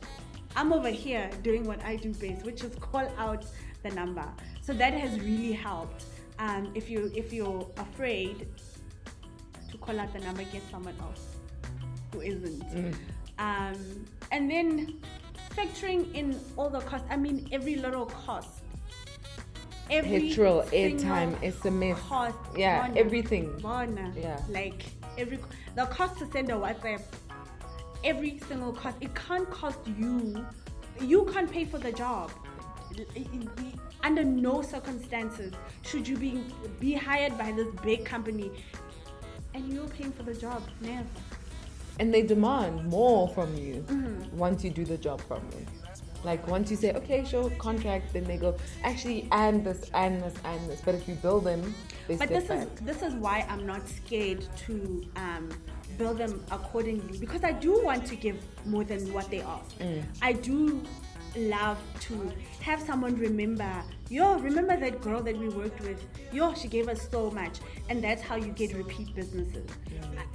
I'm over here doing what I do best, which is call out the number. So that has really helped. Um, if you if you're afraid to call out the number, get someone else who isn't. Mm. Um, and then factoring in all the costs. I mean, every little cost. Every Petrol, airtime, SMS. cost. Yeah, Bona, everything. Bona. Yeah. Like every the cost to send a WhatsApp every single cost. It can't cost you. You can't pay for the job. Under no circumstances should you be be hired by this big company and you're paying for the job. Never. and they demand more from you Mm-hmm. once you do the job properly. Like once you say, okay, sure, contract, then they go, actually, and this, and this, and this. But if you build them, they But this back. is this is why I'm not scared to um, build them accordingly because I do want to give more than what they ask. Mm. I do love to have someone remember, yo, remember that girl that we worked with? Yo, she gave us so much, and that's how you get repeat businesses.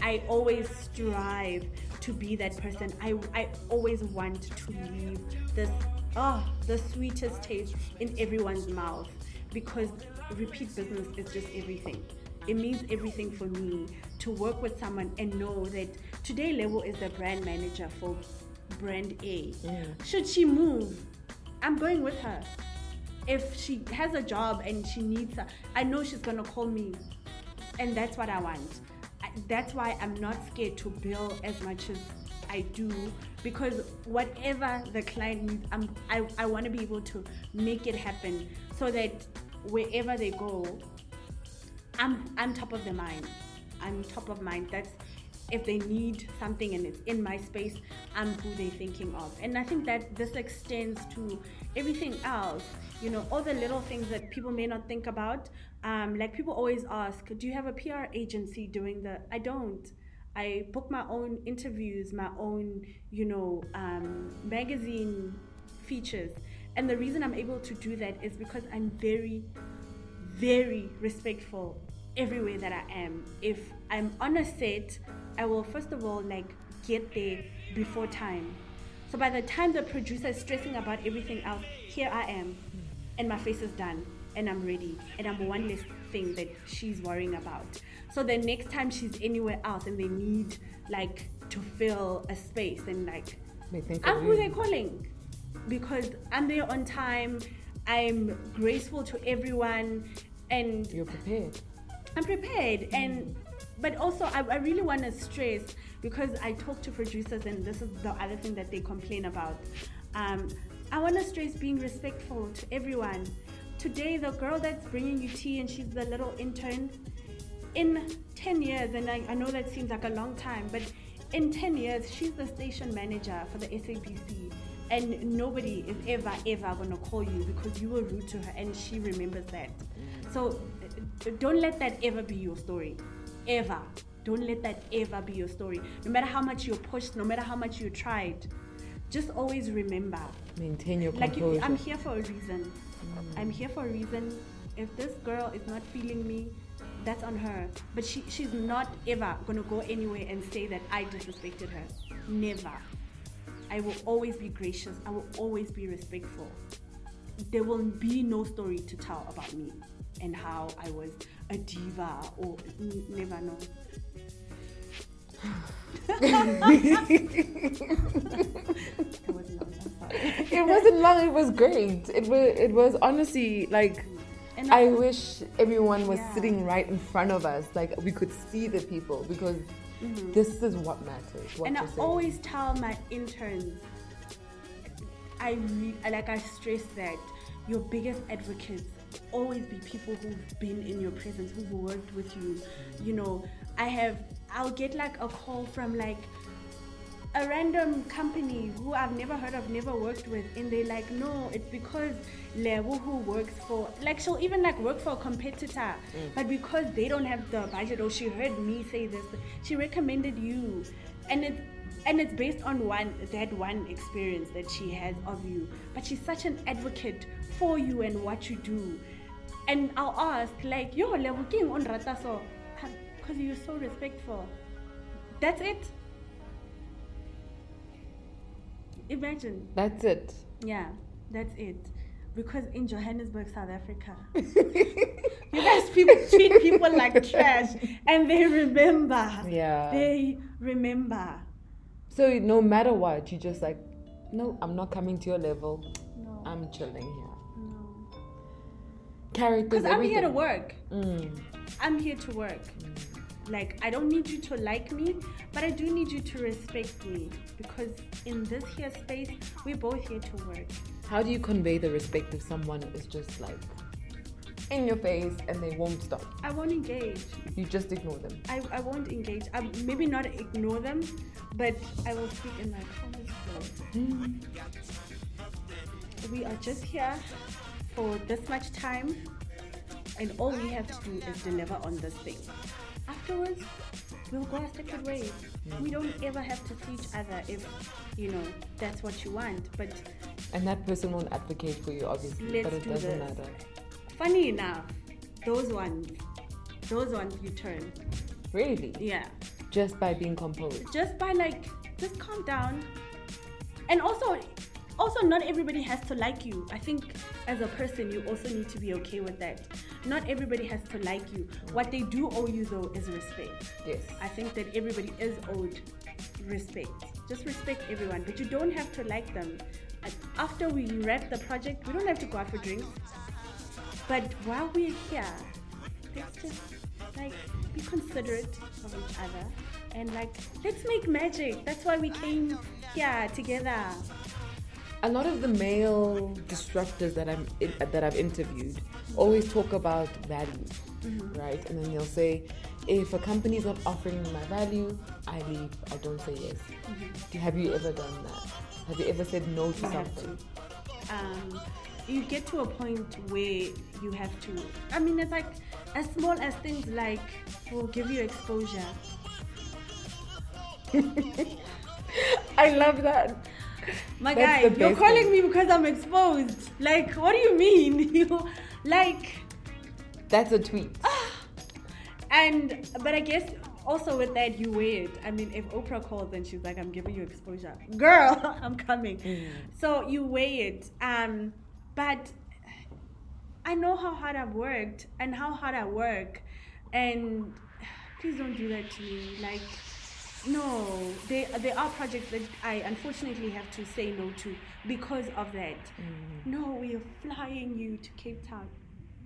I, I always strive to be that person. I I always want to leave this oh, ah, the sweetest taste in everyone's mouth because repeat business is just everything. It means everything for me to work with someone and know that today Lebo is the brand manager for brand A. Should she move, I'm going with her. If she has a job and she needs I know she's gonna call me, and that's what I want. I- That's why I'm not scared to bill as much as I do because whatever the client needs, I'm, I, I want to be able to make it happen so that wherever they go, I'm I'm top of the mind. I'm top of mind. That's if they need something and it's in my space, I'm who they're thinking of. And I think that this extends to everything else. You know, all the little things that people may not think about. Um, like people always ask, do you have a PR agency doing the? I don't. I book my own interviews, my own, you know, um, magazine features. And the reason I'm able to do that is because I'm very, very respectful everywhere that I am. If I'm on a set, I will first of all like get there before time. So by the time the producer is stressing about everything else, here I am, and my face is done, and I'm ready, and I'm the one less thing that she's worrying about. So the next time she's anywhere else and they need like to fill a space and like I'm who they're calling because I'm there on time. I'm graceful to everyone, and You're prepared. I'm prepared. And but also, I, I really want to stress because I talk to producers, and this is the other thing that they complain about. Um, I want to stress being respectful to everyone. Today, the girl that's bringing you tea and she's the little intern, in 10 years, and I, I know that seems like a long time, but in 10 years, she's the station manager for the SABC. And nobody is ever, ever going to call you because you were rude to her and she remembers that. So don't let that ever be your story. Ever. Don't let that ever be your story. No matter how much you're pushed, no matter how much you tried, just always remember Maintain your like composure. you, I'm here for a reason. I'm here for a reason. If this girl is not feeling me, that's on her. But she, she's not ever gonna go anywhere and say that I disrespected her. Never. I will always be gracious. I will always be respectful. There will be no story to tell about me and how I was a diva or n- never know. *laughs* It wasn't long. it wasn't long. It was great. It was. It was honestly like. And I wish everyone was Yeah. sitting right in front of us, like we could see the people, because mm-hmm. this is what matters. What and I saying. always tell my interns, I re- like I stress that your biggest advocates always be people who've been in your presence, who've worked with you. You know, I have, I'll get like a call from like a random company who I've never heard of, never worked with, and they're like, no, it's because Lebo who works for, like, she'll even like work for a competitor, mm. but because they don't have the budget, or she heard me say this, she recommended you, and it's and it's based on one that one experience that she has of you. But she's such an advocate for you and what you do, and I'll ask like, yo, Lebo, king on rata so, because you're so respectful. That's it. Imagine. That's it. Yeah, that's it. Because in Johannesburg, South Africa, *laughs* you guys people treat people like trash and they remember. Yeah. They remember. So no matter what, you just like, no, I'm not coming to your level. No. I'm chilling here. Characters. Because I'm here to work. Mm. I'm here to work. Like, I don't need you to like me, but I do need you to respect me. Because in this here space, we're both here to work. How do you convey the respect if someone is just like in your face and they won't stop? I won't engage. You just ignore them. I, I won't engage. I maybe not ignore them, but I will speak in my calmest voice. We are just here for this much time, and all we have to do is deliver on this thing. Afterwards, we'll go our separate ways. We don't ever have to see each other if, you know, that's what you want. But And that person won't advocate for you, obviously, but it do doesn't this. matter. funny enough, those ones, those ones you turn. Really? Yeah. Just by being composed. just by like just calm down and also also not everybody has to like you. I think as a person, you also need to be okay with that. Not everybody has to like you. What they do owe you though is respect. Yes. I think that everybody is owed respect. Just respect everyone, but you don't have to like them. After we wrap the project, we don't have to go out for drinks. But while we're here, let's just like be considerate of each other and like let's make magic. That's why we came here together. A lot of the male disruptors that I'm that I've interviewed always talk about value, right? And then they'll say, if a company's not offering me my value, I leave. I don't say yes. Do- Have you ever done that? Have you ever said no to have something? to. Um, you get to a point where you have to. I mean, it's like as small as things like will give you exposure. *laughs* I love that. *laughs* My guy, you're calling me because I'm exposed. Like, what do you mean? *laughs* you like, That's a tweet. *sighs* and but I guess also with that you wait. I mean, if Oprah calls and she's like, "I'm giving you exposure, *laughs* girl, *laughs* I'm coming," so you weigh it. Um, but I know how hard I've worked and how hard I work, and *sighs* please don't do that to me. Like, no, there there are projects that I unfortunately have to say no to because of that. No, we are flying you to Cape Town.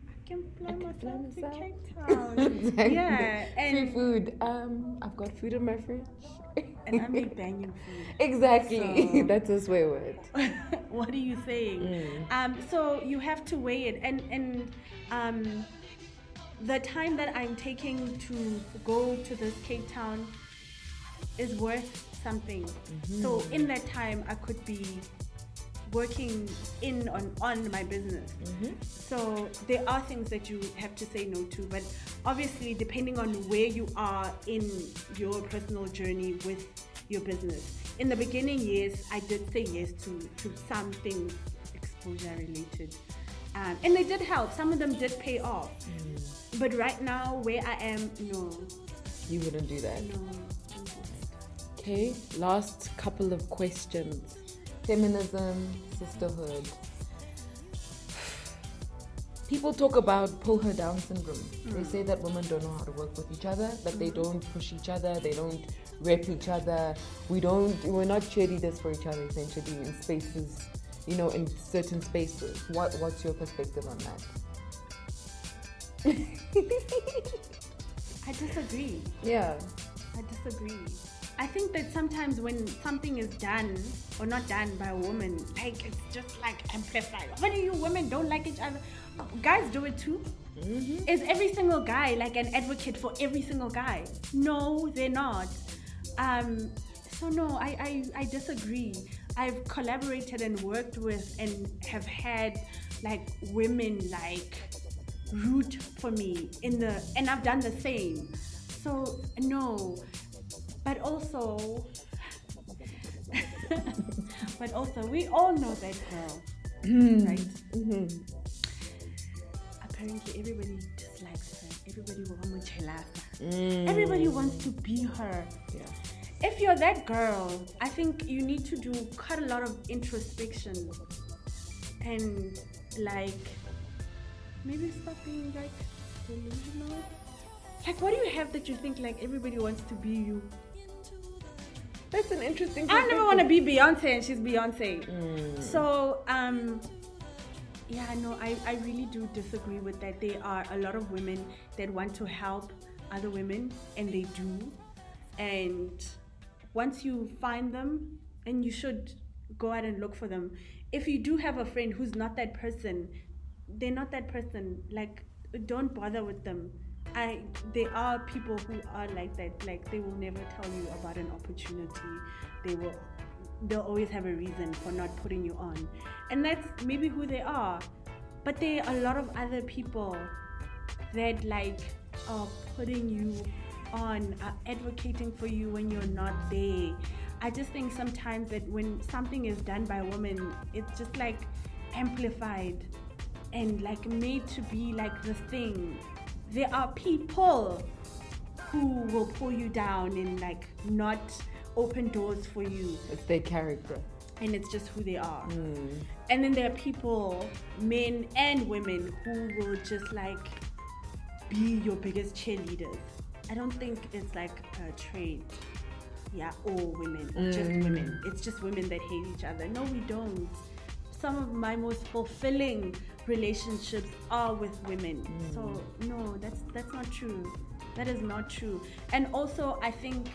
I can fly can fly myself to myself. Cape *laughs* Town. Exactly. Yeah, Free food. Um, I've got food in my fridge. and I make banging food. *laughs* exactly. So- *laughs* That's a swear word. what are you saying? Um, so you have to weigh it, and and um, the time that I'm taking to go to this Cape Town is worth something. So mm-hmm. in that time, I could be working in on on my business. Mm-hmm. So there are things that you have to say no to, but obviously depending on where you are in your personal journey with your business. In the beginning, yes, I did say yes to to some things exposure related, um, and they did help. Some of them did pay off, mm. but right now where I am, no, You wouldn't do that. no. Don't do that. Okay, last couple of questions. Feminism, sisterhood. People talk about pull her down syndrome. They hmm. say that women don't know how to work with each other, that they hmm. don't push each other, they don't rep each other. We don't we're not cheerleaders for each other essentially in spaces, you know, in certain spaces. What what's your perspective on that? *laughs* I disagree. Yeah. I disagree. I think that sometimes when something is done or not done by a woman, like it's just like amplified. What do you women don't like each other? Guys do it too. Is every single guy like an advocate for every single guy? No, they're not. Um, so no, I, I, I disagree. I've collaborated and worked with and have had like women like root for me in the and I've done the same. So no. But also *laughs* but also we all know that girl. Mm-hmm. right? Mm-hmm. Apparently everybody dislikes her. Everybody wants to mm. Everybody wants to be her. Yeah. If you're that girl, I think you need to do quite a lot of introspection and like maybe stop being like delusional. Like, what do you have that you think like everybody wants to be you? That's an interesting I never want to be Beyonce and she's Beyonce. So, um, yeah, no, I, I really do disagree with that. There are a lot of women that want to help other women, and they do. And once you find them, and you should go out and look for them. If you do have a friend who's not that person, they're not that person. Like, don't bother with them. I there are people who are like that. Like they will never tell you about an opportunity. They will they'll always have a reason for not putting you on. And that's maybe who they are. But there are a lot of other people that like are putting you on, are advocating for you when you're not there. I just think sometimes that when something is done by a woman, it's just like amplified and like made to be like the thing. There are people who will pull you down and like not open doors for you. It's their character. and it's just who they are. Hmm. And then there are people, men and women, who will just like be your biggest cheerleaders. I don't think it's like a trait. Yeah, all women, or just Mm. women. It's just women that hate each other. No, we don't. Some of my most fulfilling relationships are with women. Mm. So no, that's that's not true. That is not true. And also, I think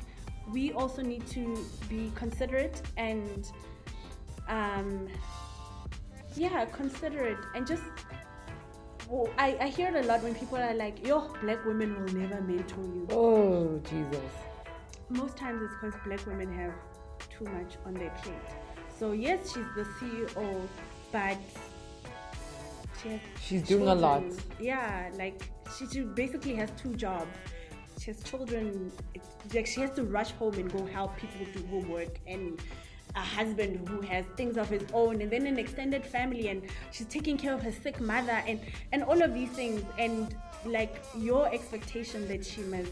we also need to be considerate and um, yeah, considerate and just. Well, I, I hear it a lot when people are like, yo, black women will never mentor you. Oh, Jesus. Most times it's because black women have too much on their plate. So, yes, she's the CEO, but she has She's doing a lot. children. Yeah, like she, she basically has two jobs. She has children. It's like she has to rush home and go help people do homework and a husband who has things of his own and then an extended family and she's taking care of her sick mother and and all of these things and like your expectation that she must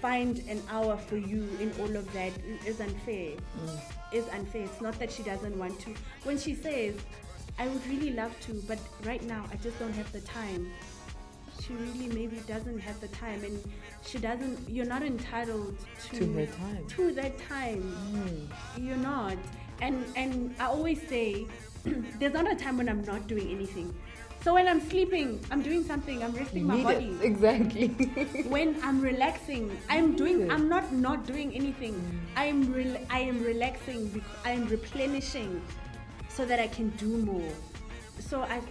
find an hour for you in all of that is unfair. Mm. Is unfair. It's not that she doesn't want to. When she says, I would really love to, but right now I just don't have the time. She really maybe doesn't have the time and she doesn't you're not entitled to, To her time. To that time. Mm. You're not. And and I always say *clears throat* there's not a time when I'm not doing anything. So when I'm sleeping, I'm doing something, I'm resting my body it. Exactly. *laughs* when I'm relaxing, I'm doing. I'm not not doing anything. I'm rel- I am relaxing because I am replenishing, so that I can do more. So I,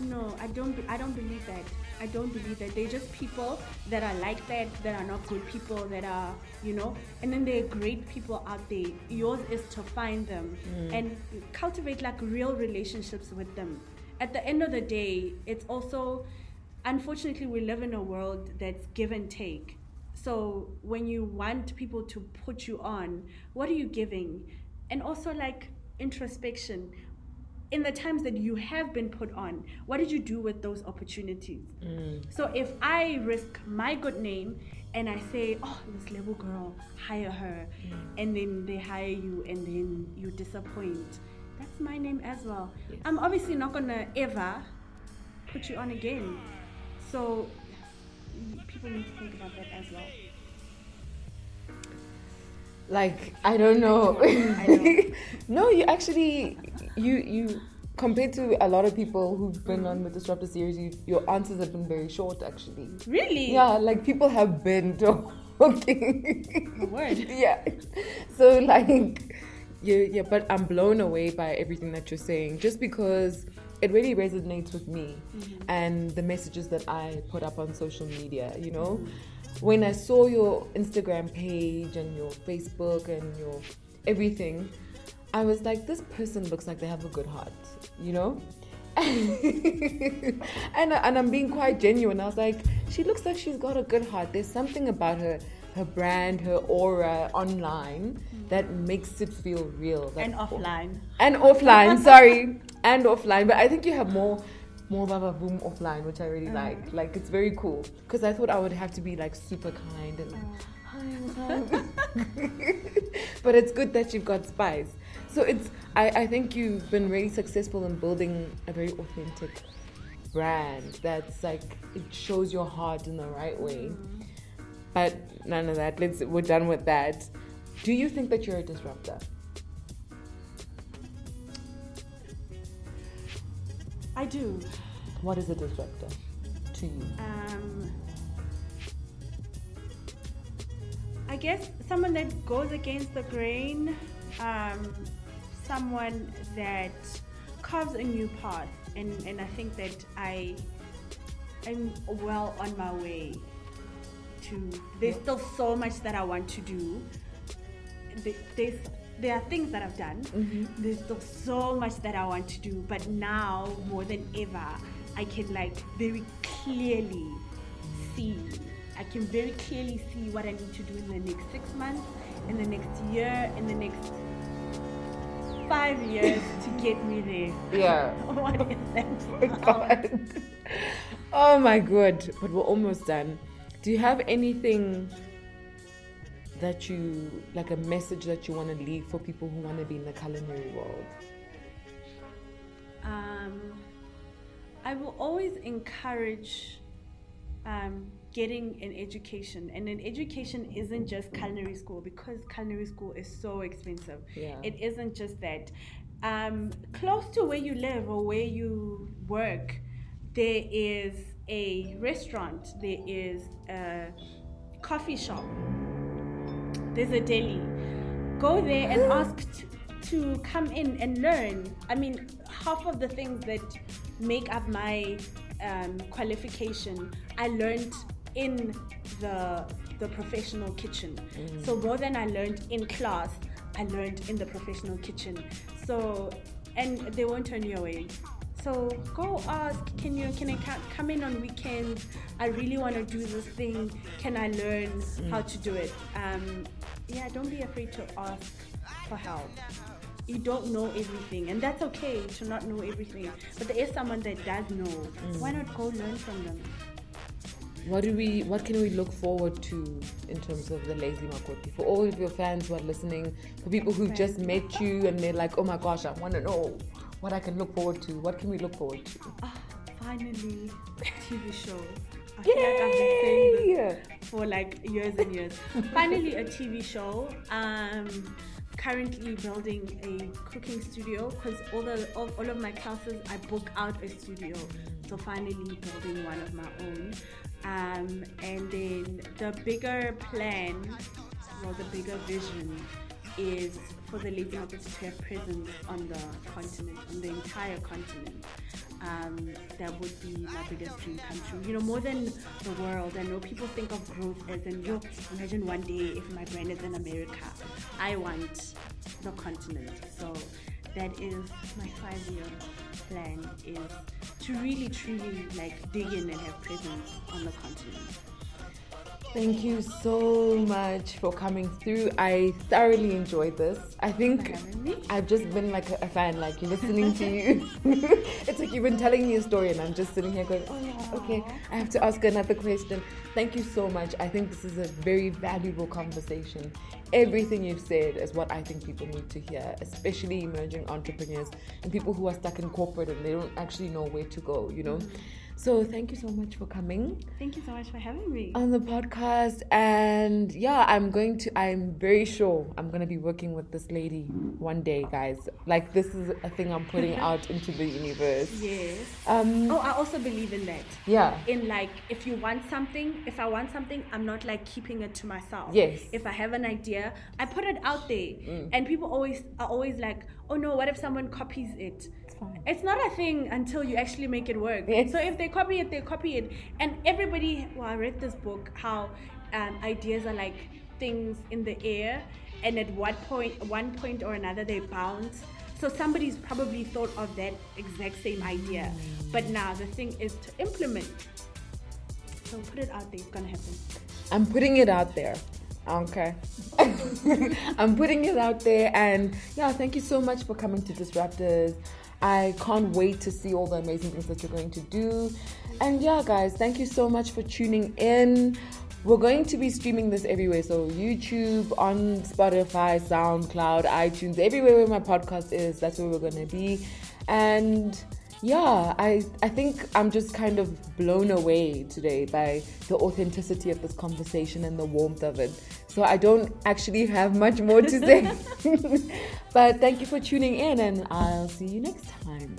no, I don't. I don't believe that. I don't believe that. They're just people that are like that. That are not good people. That are, you know. And then there are great people out there. Yours is to find them hmm. and cultivate like real relationships with them. At the end of the day, it's also unfortunately we live in a world that's give and take. So when you want people to put you on what are you giving? And also like introspection. In the times that you have been put on what did you do with those opportunities? Mm. So if i risk my good name and i say oh this little girl hire her mm. and then they hire you and then you disappoint that's my name as well Yes. i'm obviously not gonna ever put you on again. So people need to think about that as well. like I don't know. *laughs* I know. *laughs* no, you actually you you compared to a lot of people who've been on the Disruptor series, you, your answers have been very short actually. Really? Yeah, like people have been *laughs* talking. Word. yeah. So like yeah, yeah, but I'm blown away by everything that you're saying just because it really resonates with me mm-hmm. and the messages that I put up on social media, you know? When I saw your Instagram page and your Facebook and your everything, I was like, this person looks like they have a good heart, you know? *laughs* and, and I'm being quite genuine. I was like, she looks like she's got a good heart. There's something about her, her brand, her aura online mm. that makes it feel real. that- And offline. and offline sorry. And offline. But i think you have more more baba boom offline which i really mm. like. Like it's very cool. Because i thought i would have to be like super kind and oh. hi what's *laughs* but it's good that you've got spice. So it's I, I think you've been really successful in building a very authentic brand that's like it shows your heart in the right way mm-hmm. But none of that. Let's we're done with that. Do you think that you're a disruptor? I do. What is a disruptor to you? Um, I guess someone that goes against the grain, um, someone that carves a new path, and, and I think that I am well on my way to. There's still so much that I want to do. There's there are things that I've done. Mm-hmm. There's still so much that I want to do, but now more than ever, I can like very clearly see. I can very clearly see what I need to do in the next six months, in the next year, in the next five years to get me there. *laughs* Yeah. what is that? *laughs* Oh god. Oh my god. But we're almost done. Do you have anything that you like a message that you want to leave for people who want to be in the culinary world? Um, I will always encourage um, getting an education, and an education isn't just culinary school because culinary school is so expensive. Yeah. It isn't just that. Um, close to where you live or where you work, there is a restaurant, there is a coffee shop, there's a deli. Go there and *gasps* ask t- to come in and learn. I mean, half of the things that make up my um, qualification, I learned in the the professional kitchen. So more than I learned in class, I learned in the professional kitchen. So and they won't turn you away. So go ask, can you can I come in on weekends? I really want to do this thing. Can I learn how to do it? Um, yeah, don't be afraid to ask for help. You don't know everything, and that's okay to not know everything. But there is someone that does know. Why not go learn from them? What do we? What can we look forward to in terms of the lazy makoti for all of your fans who are listening? For people who've just met you and they're like, "Oh my gosh, I want to know what I can look forward to." What can we look forward to? Ah, finally, TV show. I feel like I've been saying this Yay! for like years and years. Finally, a TV show. Um, currently building a cooking studio because all the all, all of my classes I book out a studio. So finally building one of my own. Um, and then the bigger plan, well, the bigger vision is for the Lazy Makoti's to have presence on the continent, on the entire continent. Um, that would be my biggest dream come true. You know, more than the world. I know people think of growth as in, yo, imagine one day if my brand is in America. I want the continent. So that is my five-year plan is to really, truly like dig in and have presence on the continent. Thank you so much for coming through. I thoroughly enjoyed this. I think For having me. I've just been like a fan, like listening to you. *laughs* it's like you've been telling me a story, and I'm just sitting here going, "Oh yeah, okay." I have to ask another question. Thank you so much. I think this is a very valuable conversation. Everything you've said is what I think people need to hear, especially emerging entrepreneurs and people who are stuck in corporate and they don't actually know where to go. You know. Mm-hmm. So thank you so much for coming Thank you so much for having me. on the podcast and yeah i'm going to i'm very sure i'm going to be working with this lady one day guys like this is a thing i'm putting *laughs* out into the universe Yes. um Oh, I also believe in that. yeah In like, if you want something, if I want something, I'm not like keeping it to myself. Yes. If I have an idea, I put it out there, and people always are always like, "Oh no, what if someone copies it?" It's fine It's not a thing until you actually make it work. Yes. So if they copy it, they copy it. And everybody, well, I read this book how um, ideas are like things in the air, and at what point, one point or another, they bounce. So somebody's probably thought of that exact same idea, but now the thing is to implement. So put it out there; it's gonna happen. i'm putting it out there okay *laughs* i'm putting it out there and yeah thank you so much for coming to disruptors i can't wait to see all the amazing things that you're going to do. And yeah guys thank you so much for tuning in. We're going to be streaming this everywhere. So youtube on spotify soundcloud itunes everywhere where my podcast is that's where we're going to be. And yeah, I, I think I'm just kind of blown away today by the authenticity of this conversation and the warmth of it. So I don't actually have much more to say. *laughs* *laughs* but thank you for tuning in, and I'll see you next time.